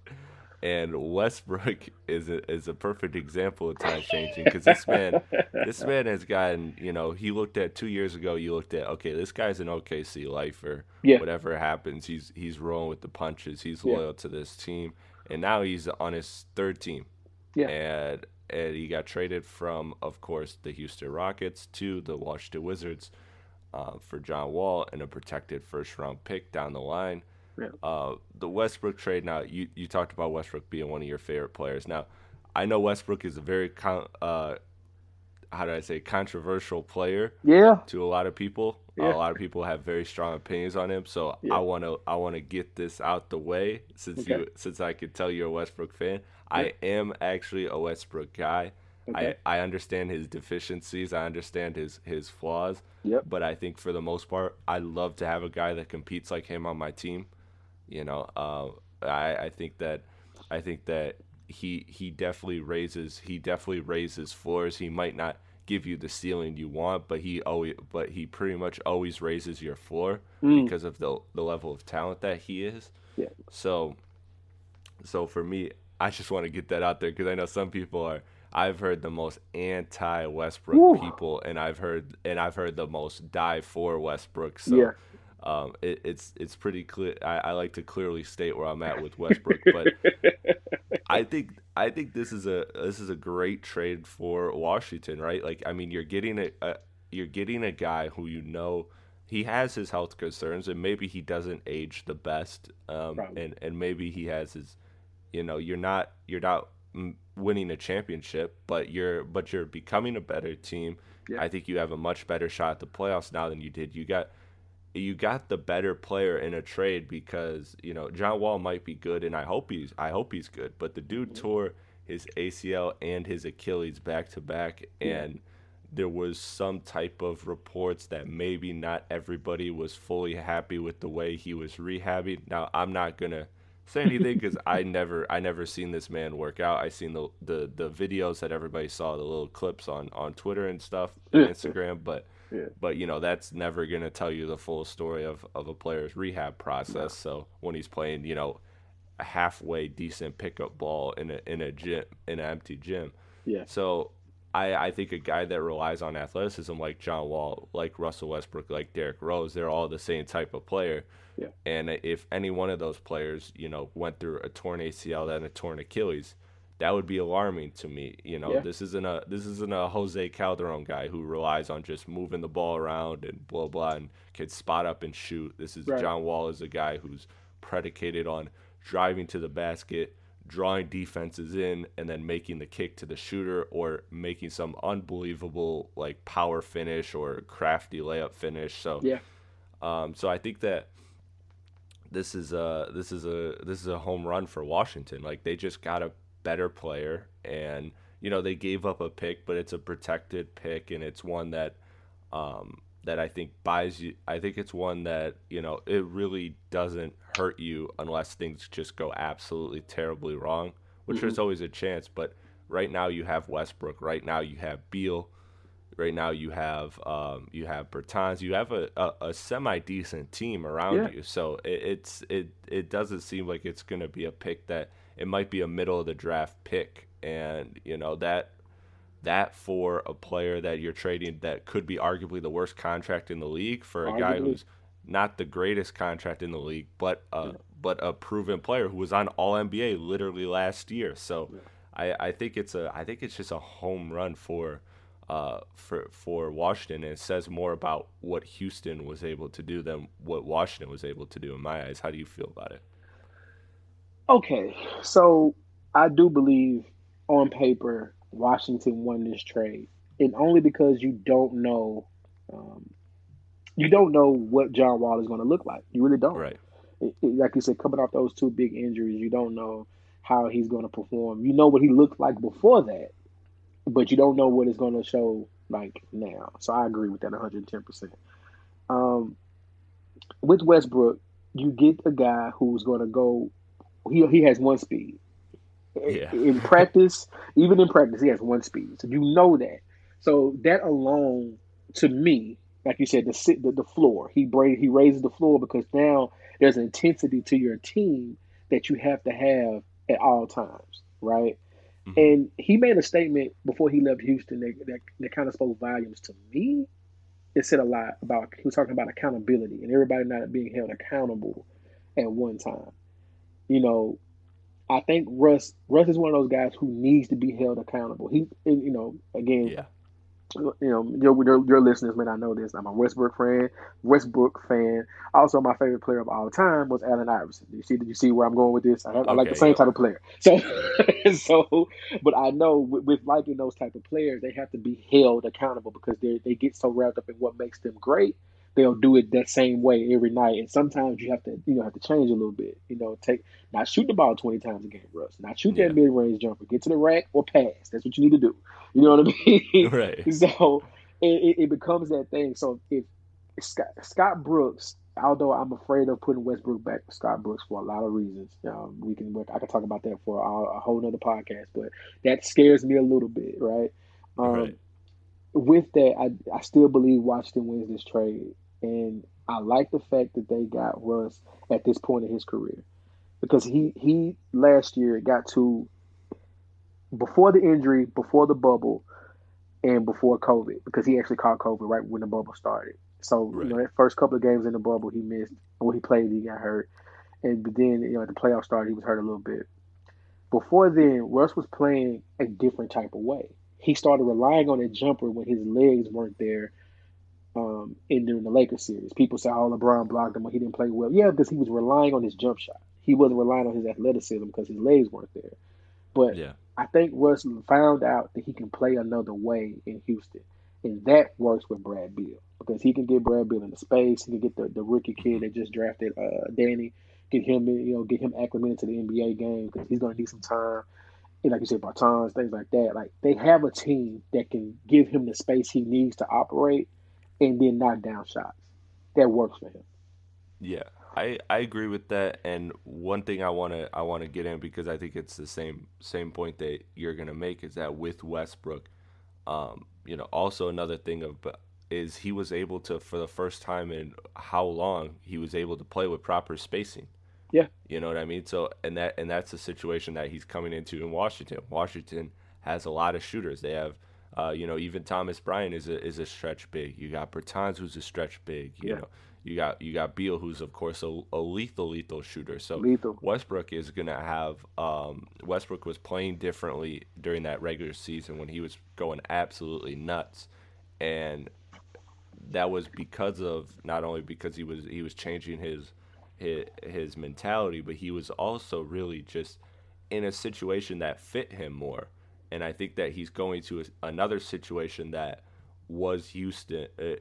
and Westbrook is a, is a perfect example of times changing because this man this man has gotten you know he looked at two years ago you looked at okay this guy's an OKC lifer. Yeah. whatever happens he's he's rolling with the punches. He's loyal yeah. to this team. And now he's on his third team. Yeah. And and he got traded from of course the Houston Rockets to the Washington Wizards uh, for John Wall and a protected first round pick down the line yeah. Uh, the Westbrook trade. Now, you you talked about Westbrook being one of your favorite players. Now, I know Westbrook is a very con- uh, how do I say controversial player. Yeah. To a lot of people, yeah. a lot of people have very strong opinions on him. So yeah. I want to I want to get this out the way since okay. you since I could tell you're a Westbrook fan. I am actually a Westbrook guy. Okay. I, I understand his deficiencies. I understand his his flaws. Yep. But I think for the most part, I love to have a guy that competes like him on my team. You know, uh, I I think that I think that he he definitely raises he definitely raises floors. He might not give you the ceiling you want, but he always but he pretty much always raises your floor mm. because of the the level of talent that he is. Yeah. So so for me, I just want to get that out there because I know some people are. I've heard the most anti Westbrook people, and I've heard and I've heard the most die for Westbrook. So yeah um, it, it's it's pretty clear. I, I, like to clearly state where I'm at with Westbrook, but I think I think this is a this is a great trade for Washington, right? Like, I mean, you're getting a, a you're getting a guy who you know he has his health concerns, and maybe he doesn't age the best, um, and and maybe he has his, you know, you're not you're not winning a championship, but you're but you're becoming a better team. Yeah. I think you have a much better shot at the playoffs now than you did. You got you got the better player in a trade because you know John Wall might be good, and I hope he's I hope he's good. But the dude mm-hmm. tore his ACL and his Achilles back to back, and there was some type of reports that maybe not everybody was fully happy with the way he was rehabbing. Now I'm not gonna say anything because I never I never seen this man work out. I seen the, the the videos that everybody saw, the little clips on on Twitter and stuff, and Instagram, but yeah. But you know that's never gonna tell you the full story of, of a player's rehab process. So when he's playing, you know, a halfway decent pickup ball in a in a gym in an empty gym. Yeah. So I I think a guy that relies on athleticism like John Wall, like Russell Westbrook, like Derrick Rose, they're all the same type of player. Yeah. And if any one of those players, you know, went through a torn ACL then a torn Achilles, that would be alarming to me. You know, yeah. this isn't a this isn't a Jose Calderon guy who relies on just moving the ball around and blah blah and can spot up and shoot. This is right. John Wall is a guy who's predicated on driving to the basket, drawing defenses in, and then making the kick to the shooter or making some unbelievable like power finish or crafty layup finish. So yeah, um, so I think that this is a this is a this is a home run for Washington. Like they just gotta better player and you know they gave up a pick but it's a protected pick and it's one that um, that I think buys you I think it's one that you know it really doesn't hurt you unless things just go absolutely terribly wrong which mm-hmm. there's always a chance but right now you have Westbrook right now you have Beal right now you have um, you have Bertans you have a, a, a semi decent team around yeah. you so it, it's it it doesn't seem like it's going to be a pick that it might be a middle of the draft pick, and you know that that for a player that you're trading that could be arguably the worst contract in the league for a arguably. guy who's not the greatest contract in the league, but uh, yeah. but a proven player who was on All NBA literally last year. So yeah. I, I think it's a I think it's just a home run for uh, for for Washington, and it says more about what Houston was able to do than what Washington was able to do in my eyes. How do you feel about it? Okay, so I do believe on paper Washington won this trade, and only because you don't know, um, you don't know what John Wall is going to look like. You really don't. Right. It, it, like you said, coming off those two big injuries, you don't know how he's going to perform. You know what he looked like before that, but you don't know what it's going to show like now. So I agree with that 110. percent Um, with Westbrook, you get a guy who's going to go he he has one speed. Yeah. In practice, even in practice, he has one speed. So you know that. So that alone, to me, like you said, the the, the floor. He bra- he raises the floor because now there's an intensity to your team that you have to have at all times, right? Mm-hmm. And he made a statement before he left Houston that, that, that kind of spoke volumes to me. It said a lot about he was talking about accountability and everybody not being held accountable at one time. You know, I think Russ Russ is one of those guys who needs to be held accountable. He, you know, again, yeah you know, your, your, your listeners may not know this. I'm a Westbrook fan. Westbrook fan. Also, my favorite player of all time was Allen Iverson. You see? Did you see where I'm going with this? I, okay, I like the same yeah. type of player. So, so, but I know with, with, liking those type of players, they have to be held accountable because they they get so wrapped up in what makes them great. They'll do it that same way every night, and sometimes you have to, you know, have to change a little bit. You know, take not shoot the ball 20 times a game, Russ. Not shoot yeah. that mid range jumper. Get to the rack or pass. That's what you need to do. You know what I mean? Right. so it, it, becomes that thing. So if Scott, Scott Brooks, although I'm afraid of putting Westbrook back with Scott Brooks for a lot of reasons, um, we can I can talk about that for a, a whole other podcast, but that scares me a little bit, right? Um, right. With that, I, I still believe Washington wins this trade, and I like the fact that they got Russ at this point in his career because he he last year got to before the injury, before the bubble, and before COVID because he actually caught COVID right when the bubble started. So right. you know that first couple of games in the bubble he missed. When he played, he got hurt, and but then you know at the playoff started he was hurt a little bit. Before then, Russ was playing a different type of way. He started relying on a jumper when his legs weren't there. Um, in during the Lakers series, people say, "Oh, LeBron blocked him but he didn't play well." Yeah, because he was relying on his jump shot. He wasn't relying on his athleticism because his legs weren't there. But yeah. I think Russ found out that he can play another way in Houston, and that works with Brad Beal because he can get Brad Beal in the space. He can get the, the rookie kid that just drafted uh, Danny, get him you know get him acclimated to the NBA game because he's going to need some time. And like you said, Bertans, things like that. Like they have a team that can give him the space he needs to operate, and then knock down shots. That works for him. Yeah, I, I agree with that and one thing I want to I want to get in because I think it's the same same point that you're going to make is that with Westbrook um you know also another thing of is he was able to for the first time in how long he was able to play with proper spacing. Yeah. You know what I mean? So and that and that's the situation that he's coming into in Washington. Washington has a lot of shooters. They have uh, you know, even Thomas Bryant is a is a stretch big. You got Bertans who's a stretch big, you yeah. know. You got you got Beal, who's of course a, a lethal lethal shooter. So lethal. Westbrook is gonna have um, Westbrook was playing differently during that regular season when he was going absolutely nuts, and that was because of not only because he was he was changing his his, his mentality, but he was also really just in a situation that fit him more. And I think that he's going to another situation that was Houston. Uh,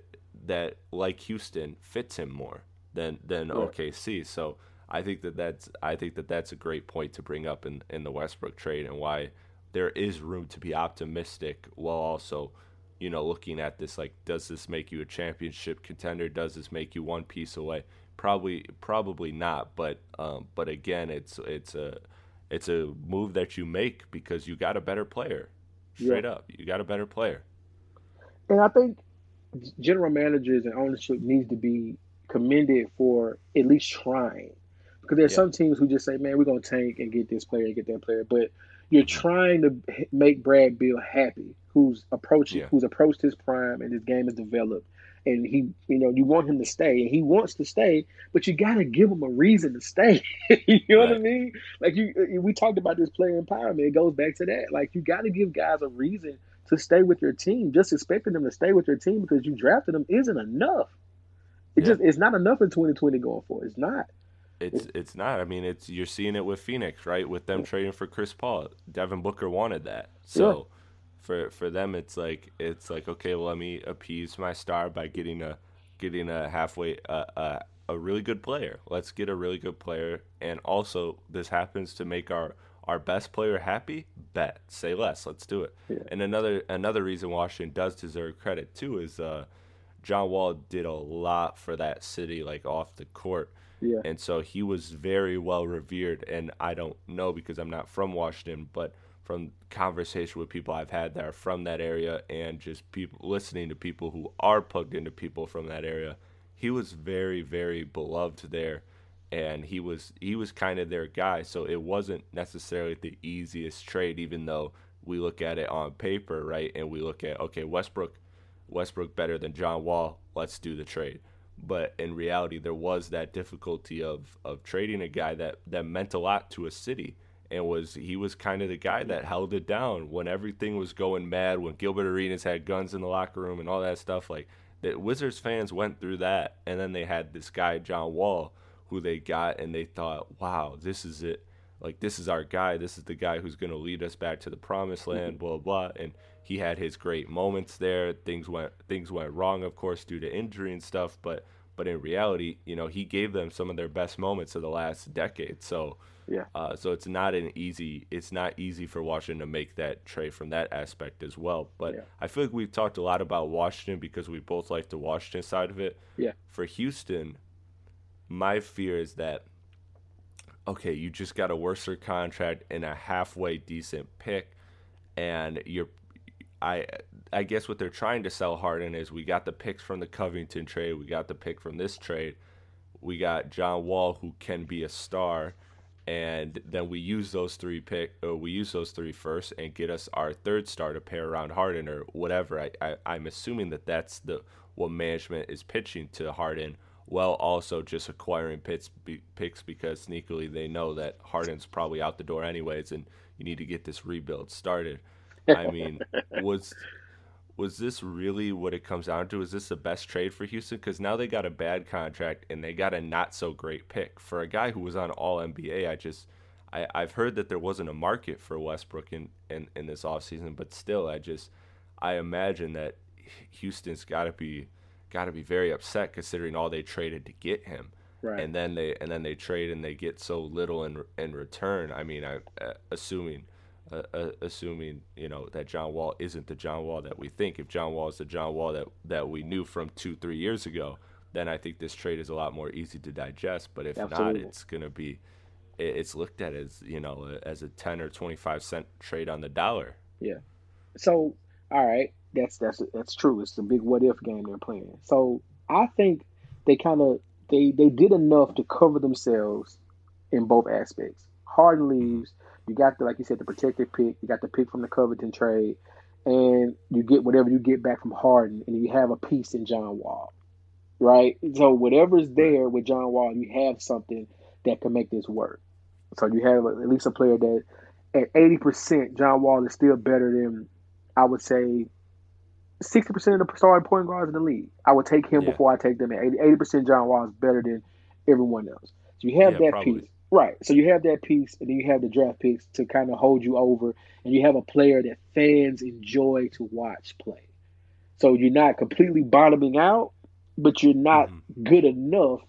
that like Houston fits him more than than yeah. OKC. So I think that that's I think that that's a great point to bring up in in the Westbrook trade and why there is room to be optimistic while also you know looking at this like does this make you a championship contender does this make you one piece away probably probably not but um, but again it's it's a it's a move that you make because you got a better player straight yeah. up you got a better player and I think general managers and ownership needs to be commended for at least trying. Because there's yeah. some teams who just say, "Man, we're gonna tank and get this player and get that player," but you're mm-hmm. trying to make Brad Beal happy, who's approaching, yeah. who's approached his prime and his game is developed, and he, you know, you want him to stay, and he wants to stay, but you got to give him a reason to stay. you know right. what I mean? Like you, uh, we talked about this player empowerment. It goes back to that. Like you got to give guys a reason to stay with your team. Just expecting them to stay with your team because you drafted them isn't enough. It yeah. just it's not enough in 2020 going for. It's not. It's it's not. I mean, it's you're seeing it with Phoenix, right? With them trading for Chris Paul, Devin Booker wanted that. So yeah. For for them, it's like it's like okay, well, let me appease my star by getting a getting a halfway uh, uh, a really good player. Let's get a really good player, and also this happens to make our our best player happy, bet. Say less. Let's do it. Yeah. And another another reason Washington does deserve credit too is uh, John Wall did a lot for that city, like off the court. Yeah. And so he was very well revered. And I don't know because I'm not from Washington, but from conversation with people I've had that are from that area and just people listening to people who are plugged into people from that area, he was very, very beloved there and he was he was kind of their guy. So it wasn't necessarily the easiest trade, even though we look at it on paper, right? And we look at okay, Westbrook, Westbrook better than John Wall. Let's do the trade. But in reality, there was that difficulty of of trading a guy that that meant a lot to a city and was he was kind of the guy that held it down when everything was going mad when Gilbert Arenas had guns in the locker room and all that stuff like the Wizards fans went through that and then they had this guy John Wall who they got and they thought wow this is it. Like this is our guy. This is the guy who's going to lead us back to the promised mm-hmm. land blah blah. And he had his great moments there. Things went things went wrong of course due to injury and stuff but but in reality you know he gave them some of their best moments of the last decade. So yeah. Uh, so it's not an easy. It's not easy for Washington to make that trade from that aspect as well. But Yeah. I feel like we've talked a lot about Washington because we both like the Washington side of it. Yeah. For Houston, my fear is that okay, you just got a worser contract and a halfway decent pick, and you're. I I guess what they're trying to sell Harden is we got the picks from the Covington trade, we got the pick from this trade, we got John Wall who can be a star, and then we use those three pick or we use those three first and get us our third star to pair around Harden or whatever. I, I I'm assuming that that's the what management is pitching to Harden, while also just acquiring picks be, picks because sneakily they know that Harden's probably out the door anyways, and you need to get this rebuild started. I mean, was was this really what it comes down to? Is this the best trade for Houston? Because now they got a bad contract and they got a not so great pick for a guy who was on All NBA. I just I, I've heard that there wasn't a market for Westbrook in, in, in this offseason, but still I just I imagine that Houston's gotta be gotta be very upset considering all they traded to get him. Right. And then they and then they trade and they get so little in in return. I mean, I uh, assuming uh, uh, assuming you know that John Wall isn't the John Wall that we think. If John Wall is the John Wall that that we knew from two three years ago, then I think this trade is a lot more easy to digest. But if Absolutely. not, it's gonna be it- it's looked at as you know as a ten or twenty five cent trade on the dollar. Yeah. So, all right, that's that's that's true. It's a big what if game they're playing. So I think they kind of they they did enough to cover themselves in both aspects. Harden leaves. You got the like you said the protected pick. You got the pick from the Covington trade, and you get whatever you get back from Harden, and you have a piece in John Wall, right? So whatever's there with John Wall, you have something that can make this work. So you have at least a player that at eighty percent, John Wall is still better than I would say sixty percent of the starting point guards in the league. I would take him Yeah. before I take them. Eighty percent John Wall is better than everyone else. So you have Yeah, that probably. piece. Right. So you have that piece and then you have the draft picks to kind of hold you over and you have a player that fans enjoy to watch play. So you're not completely bottoming out, but you're not Mhm. good enough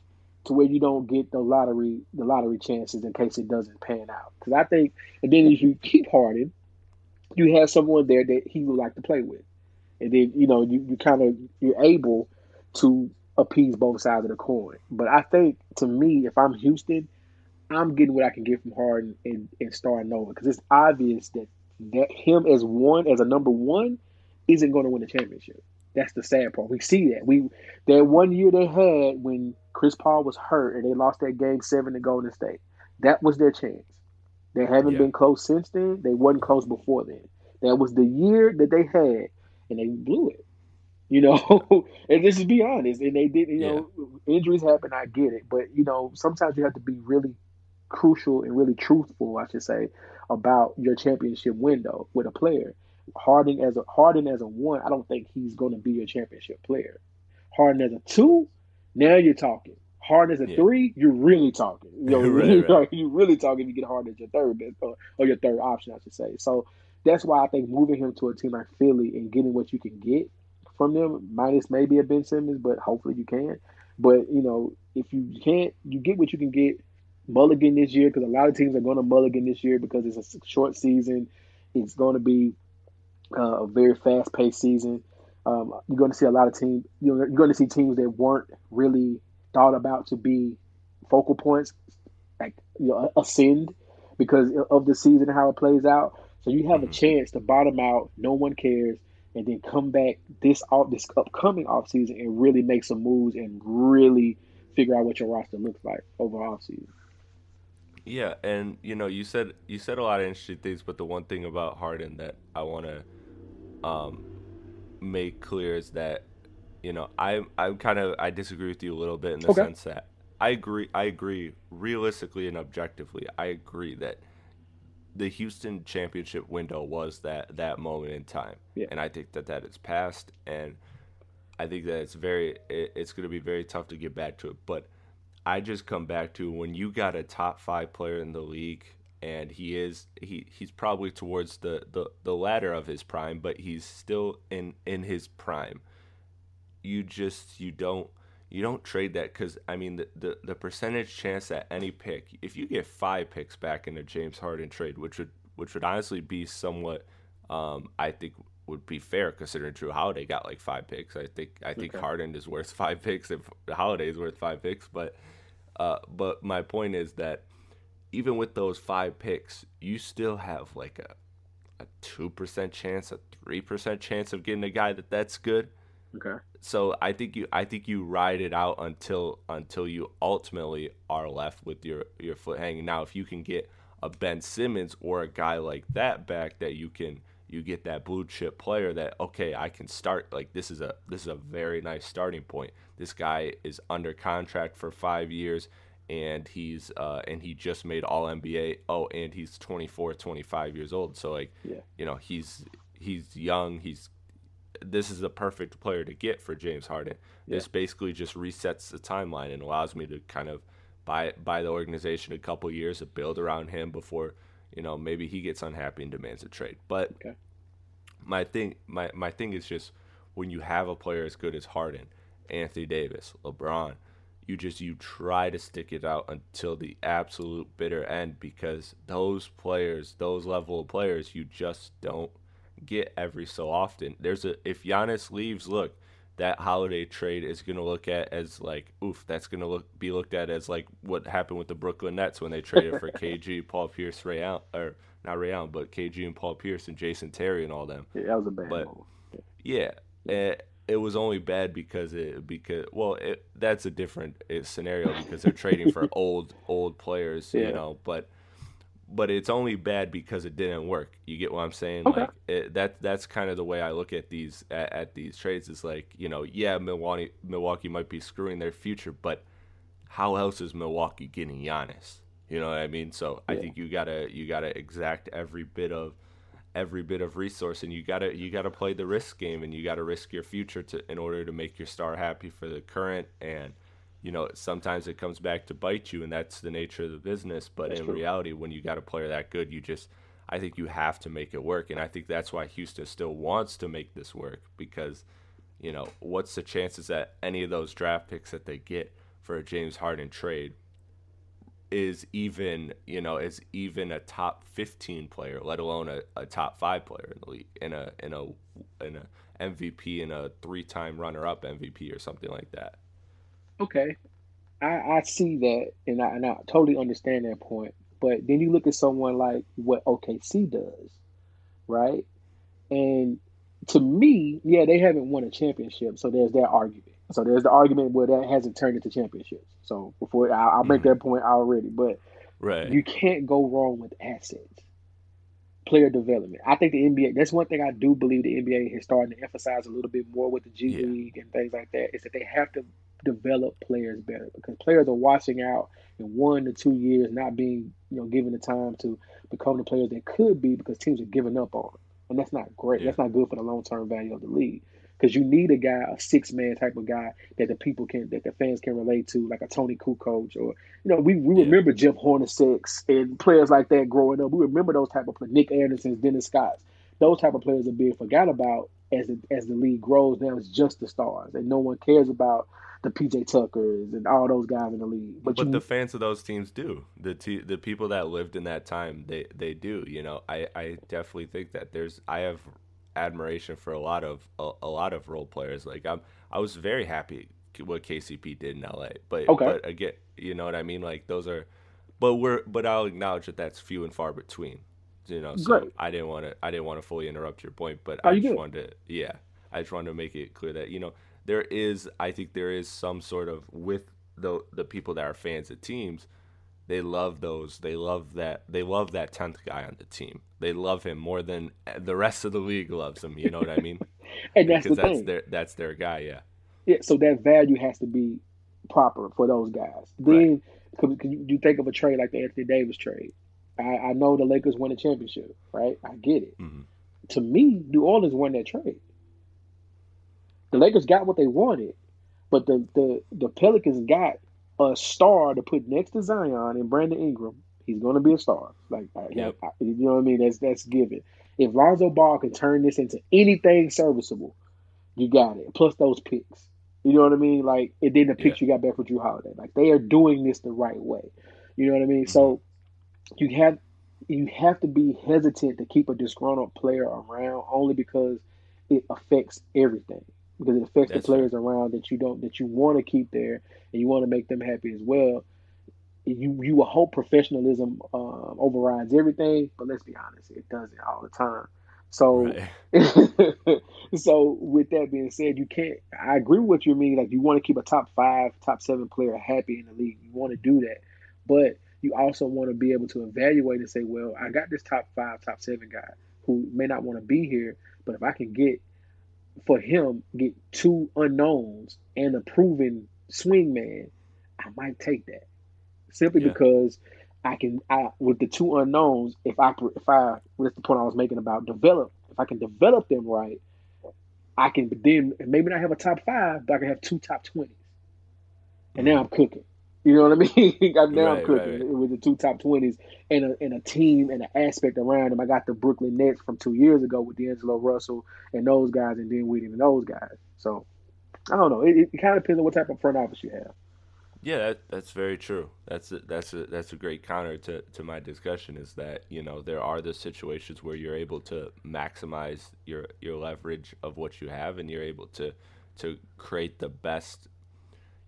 to where you don't get the lottery the lottery chances in case it doesn't pan out. Because I think, and then if you keep Harden, you have someone there that he would like to play with, and then you know you, you kind of you're able to appease both sides of the coin. But I think to me, if I'm Houston, I'm getting what I can get from Harden and, and starting over because it's obvious that that him as one as a number one isn't going to win the championship. That's the sad part. We see that we that one year they had when Chris Paul was hurt and they lost that game seven to Golden State. That was their chance. They haven't Yeah. been close since then. They wasn't close before then. That was the year that they had, and they blew it. You know, and this is be honest. And they didn't. You know, injuries happen. I get it, but you know, sometimes you have to be really crucial and really truthful, I should say, about your championship window with a player. Harden as a Harden as a one, I don't think he's going to be your championship player. Harden as a two, now you're talking. Harden as a Yeah. three, you're really talking. You know, Right, really, right. you're really talking. if You get Harden as your third best or, or your third option, I should say. So that's why I think moving him to a team like Philly and getting what you can get from them, minus maybe a Ben Simmons, but hopefully you can. But you know, if you can't, you get what you can get. Mulligan this year because a lot of teams are going to mulligan this year because it's a short season. It's going to be uh, a very fast-paced season. Um, you're going to see a lot of teams. You're, you're going to see teams that weren't really thought about to be focal points, like you know, ascend because of the season and how it plays out. So you have a Mhm. chance to bottom out. No one cares, and then come back this off this upcoming off season and really make some moves and really figure out what your roster looks like over offseason. Yeah, and you know, you said you said a lot of interesting things, but the one thing about Harden that I want to um, make clear is that you know I I'm kind of I disagree with you a little bit in the okay. sense that I agree I agree realistically and objectively I agree that the Houston championship window was that that moment in time, yeah. and I think that that is past, and I think that it's very it, it's going to be very tough to get back to it, but I just come back to when you got a top five player in the league and he is he he's probably towards the, the, the latter of his prime, but he's still in in his prime. You just you don't you don't trade that because I mean the, the the percentage chance that any pick if you get five picks back in a James Harden trade, which would which would honestly be somewhat um, I think would be fair considering Jrue Holiday got like five picks. I think I think okay. Harden is worth five picks if Holiday is worth five picks. But uh, but my point is that even with those five picks, you still have like a a two percent chance, a three percent chance of getting a guy that that's good. Okay. So I think you I think you ride it out until until you ultimately are left with your your foot hanging. Now if you can get a Ben Simmons or a guy like that back that you can you get that blue chip player that okay I can start like this is a this is a very nice starting point. This guy is under contract for five years and he's uh, and he just made all NBA. Oh, and he's 24, 25 years old. So like yeah. you know he's he's young. He's this is the perfect player to get for James Harden. Yeah. This basically just resets the timeline and allows me to kind of buy buy the organization a couple years to build around him before you know, maybe he gets unhappy and demands a trade. But okay. my thing, my my thing is just when you have a player as good as Harden, Anthony Davis, LeBron, you just you try to stick it out until the absolute bitter end because those players, those level of players, you just don't get every so often. There's a if Giannis leaves, look, that holiday trade is going to look at as like oof that's going to look be looked at as like what happened with the Brooklyn Nets when they traded for KG, Paul Pierce, Ray Allen, or not Ray Allen, but KG and Paul Pierce and Jason Terry and all them. Yeah, that was a bad but, move. Yeah, yeah. It, it, was only bad because it because well it, that's a different eh, scenario because they're trading for old old players, yeah. you know, but but it's only bad because it didn't work. You get what I'm saying? Okay. Like it, that that's kind of the way I look at these at, at, these trades. Is like you know, yeah, Milwaukee Milwaukee might be screwing their future, but how else is Milwaukee getting Giannis? You know what I mean? So yeah. I think you gotta you gotta exact every bit of every bit of resource, and you gotta you gotta play the risk game, and you gotta risk your future to in order to make your star happy for the current and you know, sometimes it comes back to bite you, and that's the nature of the business. But that's in true. reality, when you got a player that good, you just, I think you have to make it work. And I think that's why Houston still wants to make this work because, you know, what's the chances that any of those draft picks that they get for a James Harden trade is even, you know, is even a top 15 player, let alone a, a top five player in the league, in a, in a, in a MVP and a three time runner up MVP or something like that okay, I, I see that and I, and I totally understand that point. But then you look at someone like what OKC does, right? And to me, yeah, they haven't won a championship, so there's that argument. So there's the argument where that hasn't turned into championships. So before I, will make mm-hmm. that point already, but right. you can't go wrong with assets, player development. I think the NBA. That's one thing I do believe the NBA is starting to emphasize a little bit more with the G yeah. League and things like that. Is that they have to develop players better because players are washing out in one to two years, not being you know given the time to become the players they could be because teams are giving up on them, and that's not great. Yeah. That's not good for the long term value of the league because you need a guy, a six man type of guy that the people can, that the fans can relate to, like a Toni Kukoc or you know, we, we yeah. remember Jeff Hornacek and players like that growing up. We remember those type of players, Nick Andersons, Dennis Scotts. Those type of players are being forgot about as the, as the league grows. Now it's just the stars, and no one cares about the PJ Tuckers and all those guys in the league. But, but you, the fans of those teams do. The t- the people that lived in that time, they they do. You know, I I definitely think that there's I have admiration for a lot of a, a lot of role players. Like I'm I was very happy what KCP did in LA. But okay. but again, you know what I mean? Like those are but we're but I'll acknowledge that that's few and far between. You know, so Great. I didn't want to I didn't want to fully interrupt your point, but oh, I just wanted to yeah, I just wanted to make it clear that you know there is I think there is some sort of with the the people that are fans of teams, they love those. They love that. They love that tenth guy on the team. They love him more than the rest of the league loves him. You know what I mean? and that's because the that's thing. their that's their guy. Yeah. Yeah, so that value has to be proper for those guys. Then, could, could you, you think of a trade like the Anthony Davis trade? I, I know the Lakers won a championship, right? I get it. Mhm. To me, New Orleans won that trade. The Lakers got what they wanted, but the the, the Pelicans got a star to put next to Zion and Brandon Ingram. He's going to be a star. Like, Yep. I- you know what I mean? That's that's given. If Lonzo Ball can turn this into anything serviceable, you got it. Plus those picks. You know what I mean? Like, and then the picks you got back for Jrue Holiday. Like, they are doing this the right way. You know what I mean? So you have you have to be hesitant to keep a disgruntled player around only because it affects everything. Because it affects That's the players around that you don't that you want to keep there and you want to make them happy as well. You you will hope professionalism um, overrides everything, but let's be honest, it doesn't all the time. So Right. so with that being said, you can't. I agree with what you mean. Like you want to keep a top five, top seven player happy in the league. You want to do that, but you also want to be able to evaluate and say, well, I got this top five, top seven guy who may not want to be here, but if I can get for him get two unknowns and a proven swing man, I might take that simply Yeah. because I can. I with the two unknowns, if I if I that's the point I was making about develop. If I can develop them right, I can then maybe not have a top five, but I can have two top twenties, and now mm. I'm cooking. You know what I mean? now I'm Right, cooking right, right. with the two top twenties and a and a team and an aspect around them. I got the Brooklyn Nets from two years ago with D'Angelo Russell and those guys, and then Whitney and those guys. So I don't know. It, it kind of depends on what type of front office you have. Yeah, that, that's very true. That's a, that's a that's a great counter to, to my discussion is that you know there are the situations where you're able to maximize your your leverage of what you have, and you're able to to create the best.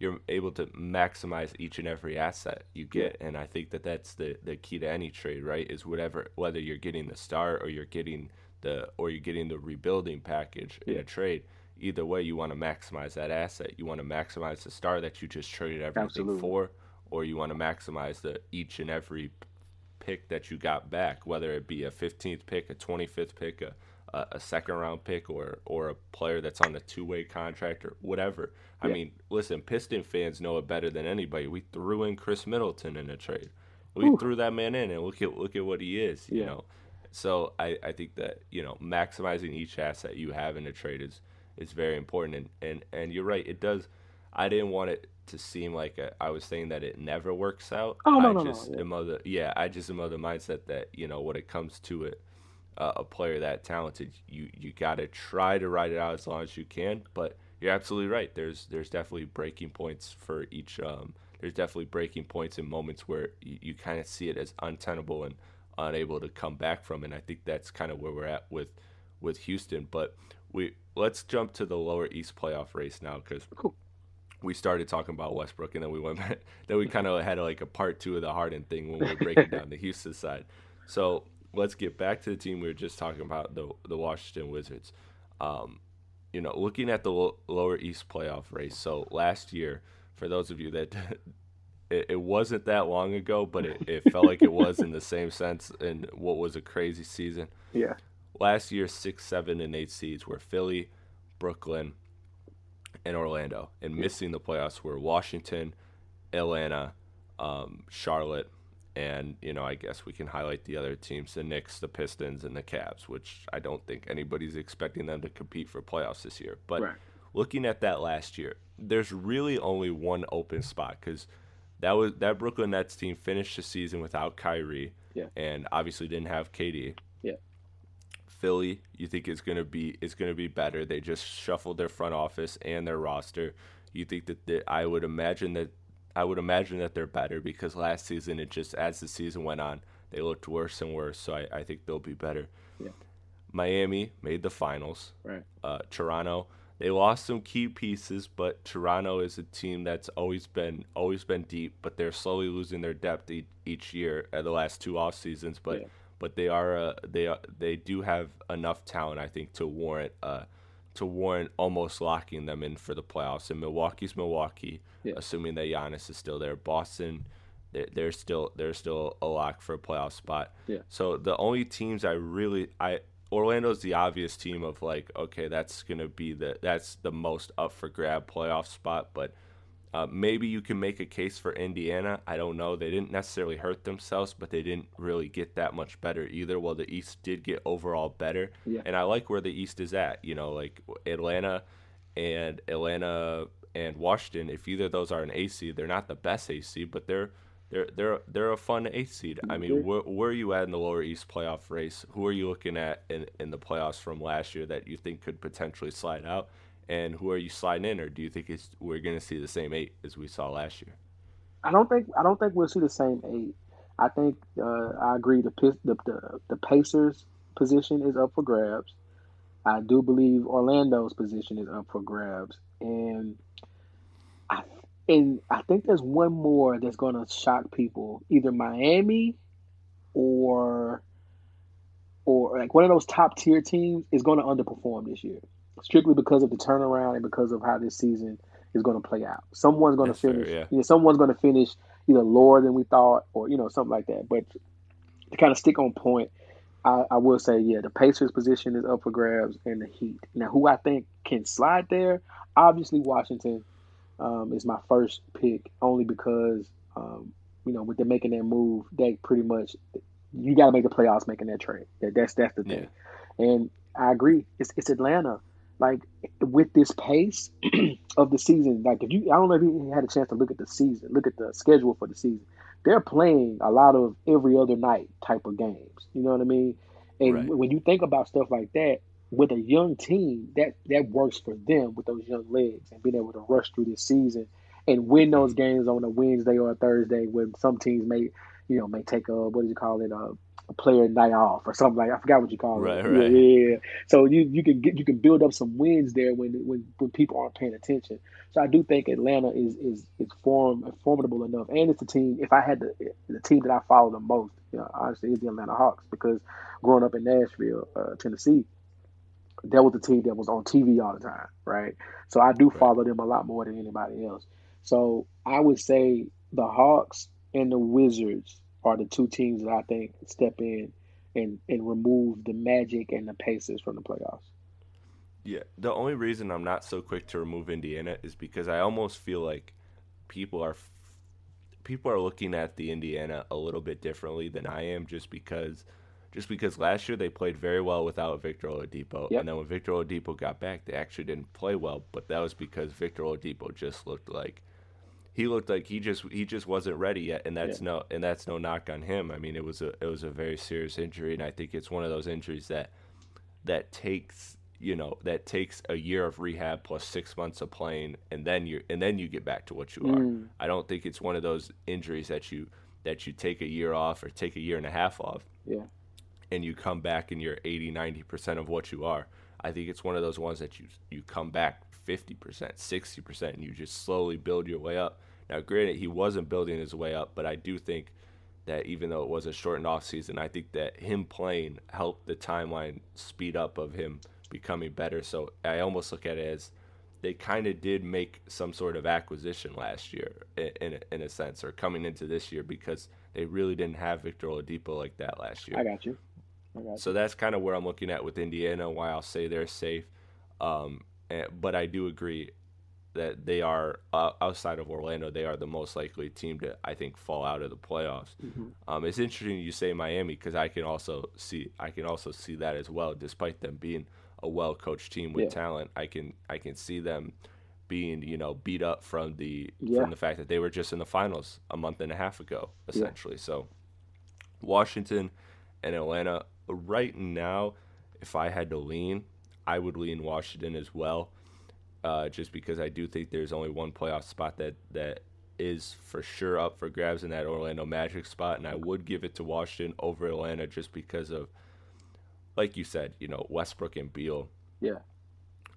You're able to maximize each and every asset you get, and I think that that's the the key to any trade, right? Is whatever whether you're getting the start or you're getting the or you're getting the rebuilding package in a trade. Either way, you want to maximize that asset. You want to maximize the star that you just traded everything Absolutely. for, or you want to maximize the each and every pick that you got back, whether it be a 15th pick, a 25th pick, a, a, a second round pick, or or a player that's on a two way contract or whatever. I Yeah. mean, listen, Piston fans know it better than anybody. We threw in Khris Middleton in a trade. We Whew. threw that man in, and look at look at what he is. You Yeah. know, so I, I think that you know maximizing each asset you have in a trade is is very important. And and and you're right. It does. I didn't want it to seem like a, I was saying that it never works out. Oh, no, I no, no, just yeah. am of the yeah. I just am of the mindset that you know when it comes to it, uh, a player that talented, you you got to try to ride it out as long as you can. But you're absolutely right. There's there's definitely breaking points for each. Um, there's definitely breaking points and moments where you, you kind of see it as untenable and unable to come back from. And I think that's kind of where we're at with with Houston. But we let's jump to the lower East playoff race now because Cool. we started talking about Westbrook and then we went back, then we kind of had like a part two of the Harden thing when we were breaking down the Houston side. So let's get back to the team we were just talking about the the Washington Wizards. Um, you know, looking at the lo- lower East playoff race. So last year, for those of you that it, it wasn't that long ago, but it, it felt like it was in the same sense in what was a crazy season. Yeah. Last year, six, seven, and eight seeds were Philly, Brooklyn, and Orlando. And missing the playoffs were Washington, Atlanta, um, Charlotte, and you know I guess we can highlight the other teams: the Knicks, the Pistons, and the Cavs. Which I don't think anybody's expecting them to compete for playoffs this year. But Right. looking at that last year, there's really only one open spot because that was that Brooklyn Nets team finished the season without Kyrie, Yeah. and obviously didn't have KD. Yeah. Philly, you think is gonna be is gonna be better. They just shuffled their front office and their roster. You think that they, I would imagine that I would imagine that they're better because last season it just as the season went on they looked worse and worse. So I, I think they'll be better. Yeah. Miami made the finals. Right. Uh, Toronto they lost some key pieces, but Toronto is a team that's always been always been deep, but they're slowly losing their depth each, each year at the last two off seasons. But Yeah. but they are uh, they are, they do have enough talent, I think, to warrant uh, to warrant almost locking them in for the playoffs. And Milwaukee's Milwaukee, Yeah. assuming that Giannis is still there. Boston, they're, they're still they're still a lock for a playoff spot. Yeah. So the only teams I really I Orlando's the obvious team of like okay that's gonna be the that's the most up for grab playoff spot, but uh, maybe you can make a case for Indiana. I don't know. They didn't necessarily hurt themselves, but they didn't really get that much better either. Well, the East did get overall better, Yeah. and I like where the East is at. You know, like Atlanta and Atlanta and Washington. If either of those are an AC, they're not the best AC, but they're they're they're they're a fun eighth seed. I mean, Mhm. where, where are you at in the lower East playoff race? Who are you looking at in in the playoffs from last year that you think could potentially slide out? And who are you sliding in, or do you think it's we're going to see the same eight as we saw last year? I don't think I don't think we'll see the same eight. I think uh, I agree. The, the the the Pacers position is up for grabs. I do believe Orlando's position is up for grabs, and I and I think there's one more that's going to shock people. Either Miami or or like one of those top tier teams is going to underperform this year, strictly because of the turnaround and because of how this season is going to play out. Someone's going to That's fair, finish. yeah. you know, someone's going to finish either lower than we thought, or you know something like that. But to kind of stick on point, I, I will say, yeah, the Pacers position is up for grabs, and the Heat. Now, who I think can slide there? Obviously, Washington um, is my first pick, only because um, you know with them making that move, they pretty much you got to make the playoffs making that trade. That, that's that's the thing. And I agree. It's it's Atlanta. Like with this pace of the season, like if you, I don't know if you had a chance to look at the season, look at the schedule for the season. They're playing a lot of every other night type of games. You know what I mean? And Right. when you think about stuff like that, with a young team, that that works for them with those young legs and being able to rush through this season and win those games on a Wednesday or a Thursday when some teams may, you know, may take a what do you call it, a, a player night off or something like I forgot what you call Right, it. right. Yeah, yeah. So you you can get you can build up some wins there when when when people aren't paying attention. So I do think Atlanta is is is form formidable enough, and it's a team. If I had the the team that I follow the most, you know, honestly, is the Atlanta Hawks because growing up in Nashville, uh, Tennessee, that was the team that was on TV all the time, right? So I do Right. follow them a lot more than anybody else. So I would say the Hawks and the Wizards are the two teams that I think step in and and remove the Magic and the Pacers from the playoffs. Yeah, the only reason I'm not so quick to remove Indiana is because I almost feel like people are people are looking at the Indiana a little bit differently than I am just because just because last year they played very well without Victor Oladipo Yep. and then when Victor Oladipo got back they actually didn't play well but that was because Victor Oladipo just looked like he looked like he just he just wasn't ready yet and that's Yeah. no and that's no knock on him. I mean it was a it was a very serious injury and I think it's one of those injuries that that takes you know that takes a year of rehab plus six months of playing and then you and then you get back to what you are Mm. i don't think it's one of those injuries that you that you take a year off or take a year and a half off Yeah. and you come back and you're 80 90% of what you are i think it's one of those ones that you you come back 50% 60% and you just slowly build your way up now granted he wasn't building his way up but i do think that even though it was a shortened off season, I think that him playing helped the timeline speed up of him becoming better. So I almost look at it as they kind of did make some sort of acquisition last year, in in a, in a sense, or coming into this year because they really didn't have Victor Oladipo like that last year. I got you. I got you. So that's kind of where I'm looking at with Indiana, why I'll say they're safe. Um, and, but I do agree that they are uh, outside of Orlando, they are the most likely team to I think fall out of the playoffs. Mhm. Um, it's interesting you say Miami because I can also see I can also see that as well. Despite them being a well coached team with Yeah. talent, I can I can see them being you know beat up from the Yeah. from the fact that they were just in the finals a month and a half ago essentially. So Washington and Atlanta right now, if I had to lean, I would lean Washington as well. Uh, just because I do think there's only one playoff spot that that is for sure up for grabs in that Orlando Magic spot, and I would give it to Washington over Atlanta just because of, like you said, you know Westbrook and Beal. Yeah.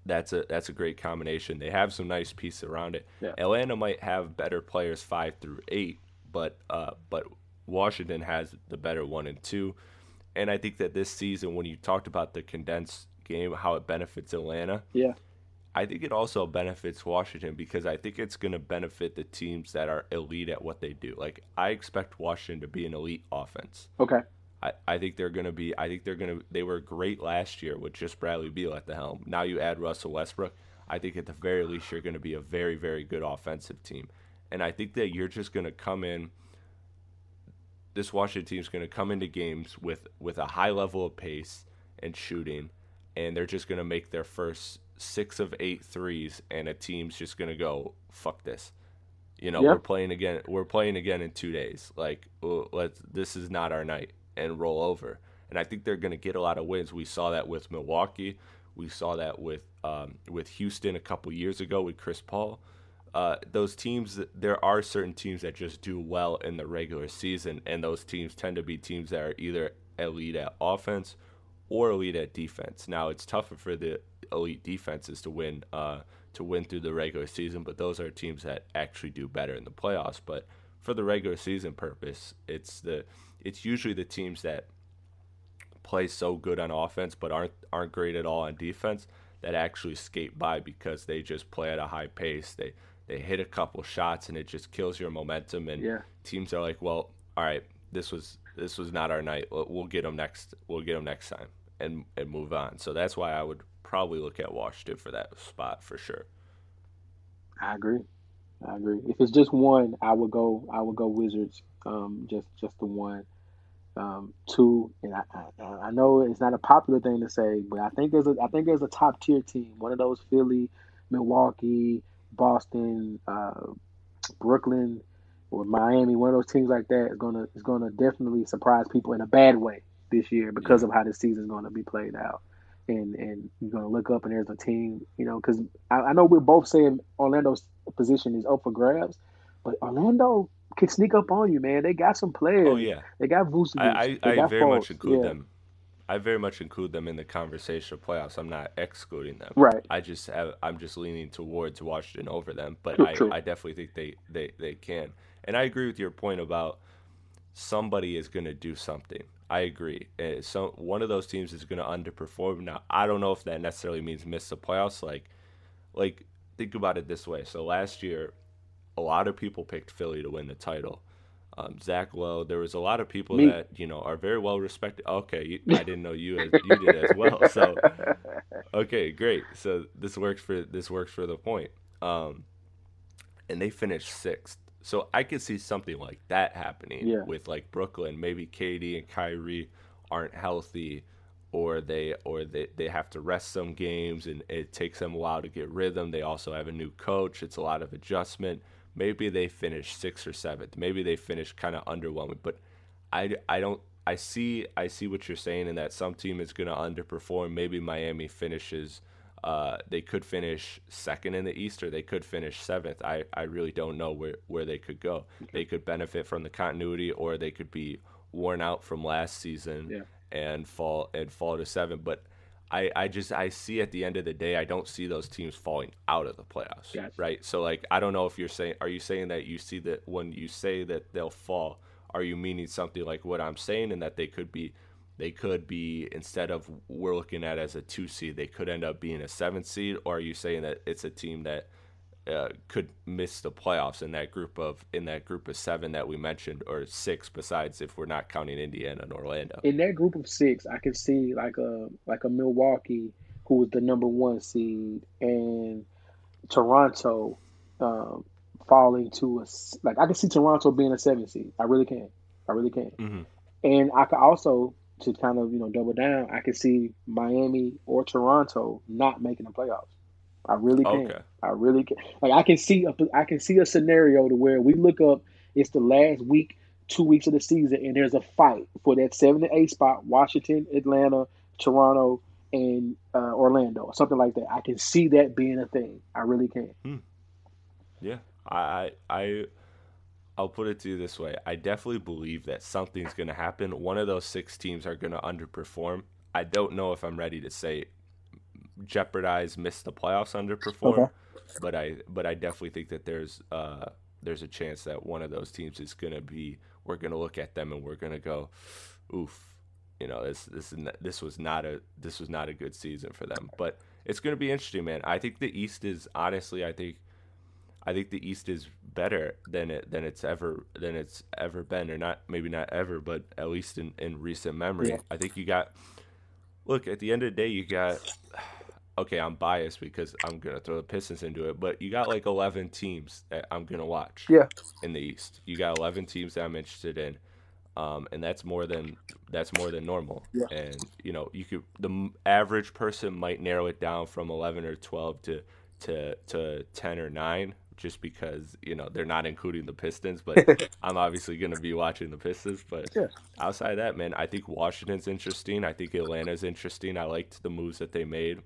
That's a that's a great combination. They have some nice pieces around it. Yeah. Atlanta might have better players five through eight, but uh, but Washington has the better one and two. And I think that this season, when you talked about the condensed game, how it benefits Atlanta. Yeah. I think it also benefits Washington because I think it's going to benefit the teams that are elite at what they do. Like I expect Washington to be an elite offense. Okay. I, I think they're going to be. I think they're going to. They were great last year with just Bradley Beal at the helm. Now you add Russell Westbrook. I think at the very least you're going to be a very very good offensive team, and I think that you're just going to come in. This Washington team is going to come into games with with a high level of pace and shooting, and they're just going to make their first six of eight threes, and a team's just gonna go fuck this. You know, yep. we're playing again. We're playing again in two days. Like, let's. This is not our night, and roll over. And I think they're gonna get a lot of wins. We saw that with Milwaukee. We saw that with um, with Houston a couple years ago with Chris Paul. Uh, those teams, there are certain teams that just do well in the regular season, and those teams tend to be teams that are either elite at offense or elite at defense. Now it's tougher for the elite defenses to win uh, to win through the regular season, but those are teams that actually do better in the playoffs. But for the regular season purpose, it's the it's usually the teams that play so good on offense but aren't aren't great at all on defense that actually skate by because they just play at a high pace. They they hit a couple shots and it just kills your momentum and yeah. teams are like, well, all right, this was this was not our night. We'll get them next. We'll get them next time and and move on. So that's why I would probably look at Washington for that spot for sure. I agree. I agree. If it's just one, I would go. I would go Wizards. Um, just just the one. Um, two, and I, I, I know it's not a popular thing to say, but I think there's a I think there's a top tier team. One of those Philly, Milwaukee, Boston, uh, Brooklyn, or Miami. One of those teams like that is gonna is gonna definitely surprise people in a bad way this year because yeah. of how the season's going to be played out. And and you're going to look up and there's a team, you know, because I, I, know we're both saying Orlando's position is up for grabs, but Orlando can sneak up on you, man. They got some players. Oh yeah, they got Vucevic. I, I, I very much include yeah. them. I very much include them in the conversation of playoffs. I'm not excluding them. Right. I just have. I'm just leaning towards Washington over them, but I, I definitely think they, they they can. And I agree with your point about somebody is going to do something. I agree. Uh, so one of those teams is going to underperform. Now I don't know if that necessarily means miss the playoffs. Like, like think about it this way. So last year, a lot of people picked Philly to win the title. Um, Zach Lowe. There was a lot of people Me. that you know are very well respected. Okay, you, I didn't know you as, you did as well. So okay, great. So this works for this works for the point. Um, and they finished sixth. So I could see something like that happening yeah. with like Brooklyn. Maybe KD and Kyrie aren't healthy or they or they, they have to rest some games and it takes them a while to get rhythm. They also have a new coach. It's a lot of adjustment. Maybe they finish sixth or seventh. Maybe they finish kind of underwhelming. But I, I don't I see I see what you're saying in that some team is going to underperform. Maybe Miami finishes – uh, they could finish second in the East or they could finish seventh. I, I really don't know where, where they could go. They could benefit from the continuity or they could be worn out from last season yeah. and fall and fall to seven. But I, I just I see at the end of the day I don't see those teams falling out of the playoffs. Right. So like I don't know if you're saying are you saying that you see that when you say that they'll fall, are you meaning something like what I'm saying and that they could be they could be instead of we're looking at as a two seed, they could end up being a seven seed, or are you saying that it's a team that uh, could miss the playoffs in that group of in that group of seven that we mentioned, or six besides if we're not counting Indiana and Orlando? In that group of six, I could see like a like a Milwaukee who was the number one seed and Toronto um, falling to a like I can see Toronto being a seven seed. I really can. I really can. Mm-hmm. And I could also to kind of you know double down, I can see Miami or Toronto not making the playoffs. I really can. Okay. I really can. Like I can see a I can see a scenario to where we look up. It's the last week, two weeks of the season, and there's a fight for that seven to eight spot. Washington, Atlanta, Toronto, and uh, Orlando, something like that. I can see that being a thing. I really can. Hmm. Yeah, I I I'll put it to you this way. I definitely believe that something's going to happen. One of those six teams are going to underperform. I don't know if I'm ready to say jeopardize, miss the playoffs, underperform, okay. but I but I definitely think that there's uh, there's a chance that one of those teams is going to be. We're going to look at them and we're going to go, oof. you know this this this was not a this was not a good season for them. But it's going to be interesting, man. I think the East is honestly, I think, I think the East is better than it than it's ever than it's ever been, or not maybe not ever, but at least in in recent memory. Yeah. I think you got. Look, at the end of the day, you got. Okay, I'm biased because I'm gonna throw the Pistons into it, but you got like 11 teams that I'm gonna watch Yeah. in the East. You got 11 teams that I'm interested in, um, and that's more than that's more than normal. Yeah. And you know, you could the average person might narrow it down from 11 or 12 to to to 10 or 9 just because you know they're not including the Pistons. But I'm obviously going to be watching the Pistons. But Yeah. outside of that, man, I think Washington's interesting. I think Atlanta's interesting. I liked the moves that they made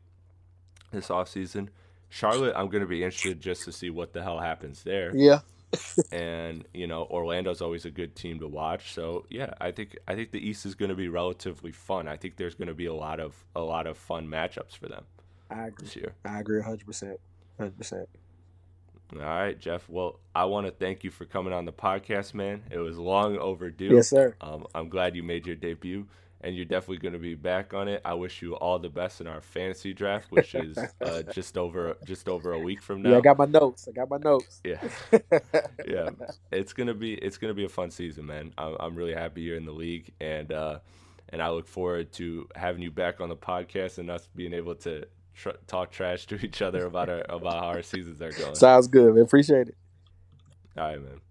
this offseason. Charlotte, I'm going to be interested just to see what the hell happens there Yeah. and you know Orlando's always a good team to watch. So yeah, I think I think the East is going to be relatively fun. I think there's going to be a lot of a lot of fun matchups for them I agree. this year. I agree 100%. 100%. All right, Jeff. Well, I want to thank you for coming on the podcast, man. It was long overdue. Yes, sir. Um, I'm glad you made your debut, and you're definitely going to be back on it. I wish you all the best in our fantasy draft, which is uh, just over just over a week from now. Yeah, I got my notes. I got my notes. yeah. yeah, it's gonna be it's gonna be a fun season, man. I'm, I'm really happy you're in the league, and uh, and I look forward to having you back on the podcast and us being able to tr- talk trash to each other about our about how our seasons are going. Sounds good, man. Appreciate it. All right, man.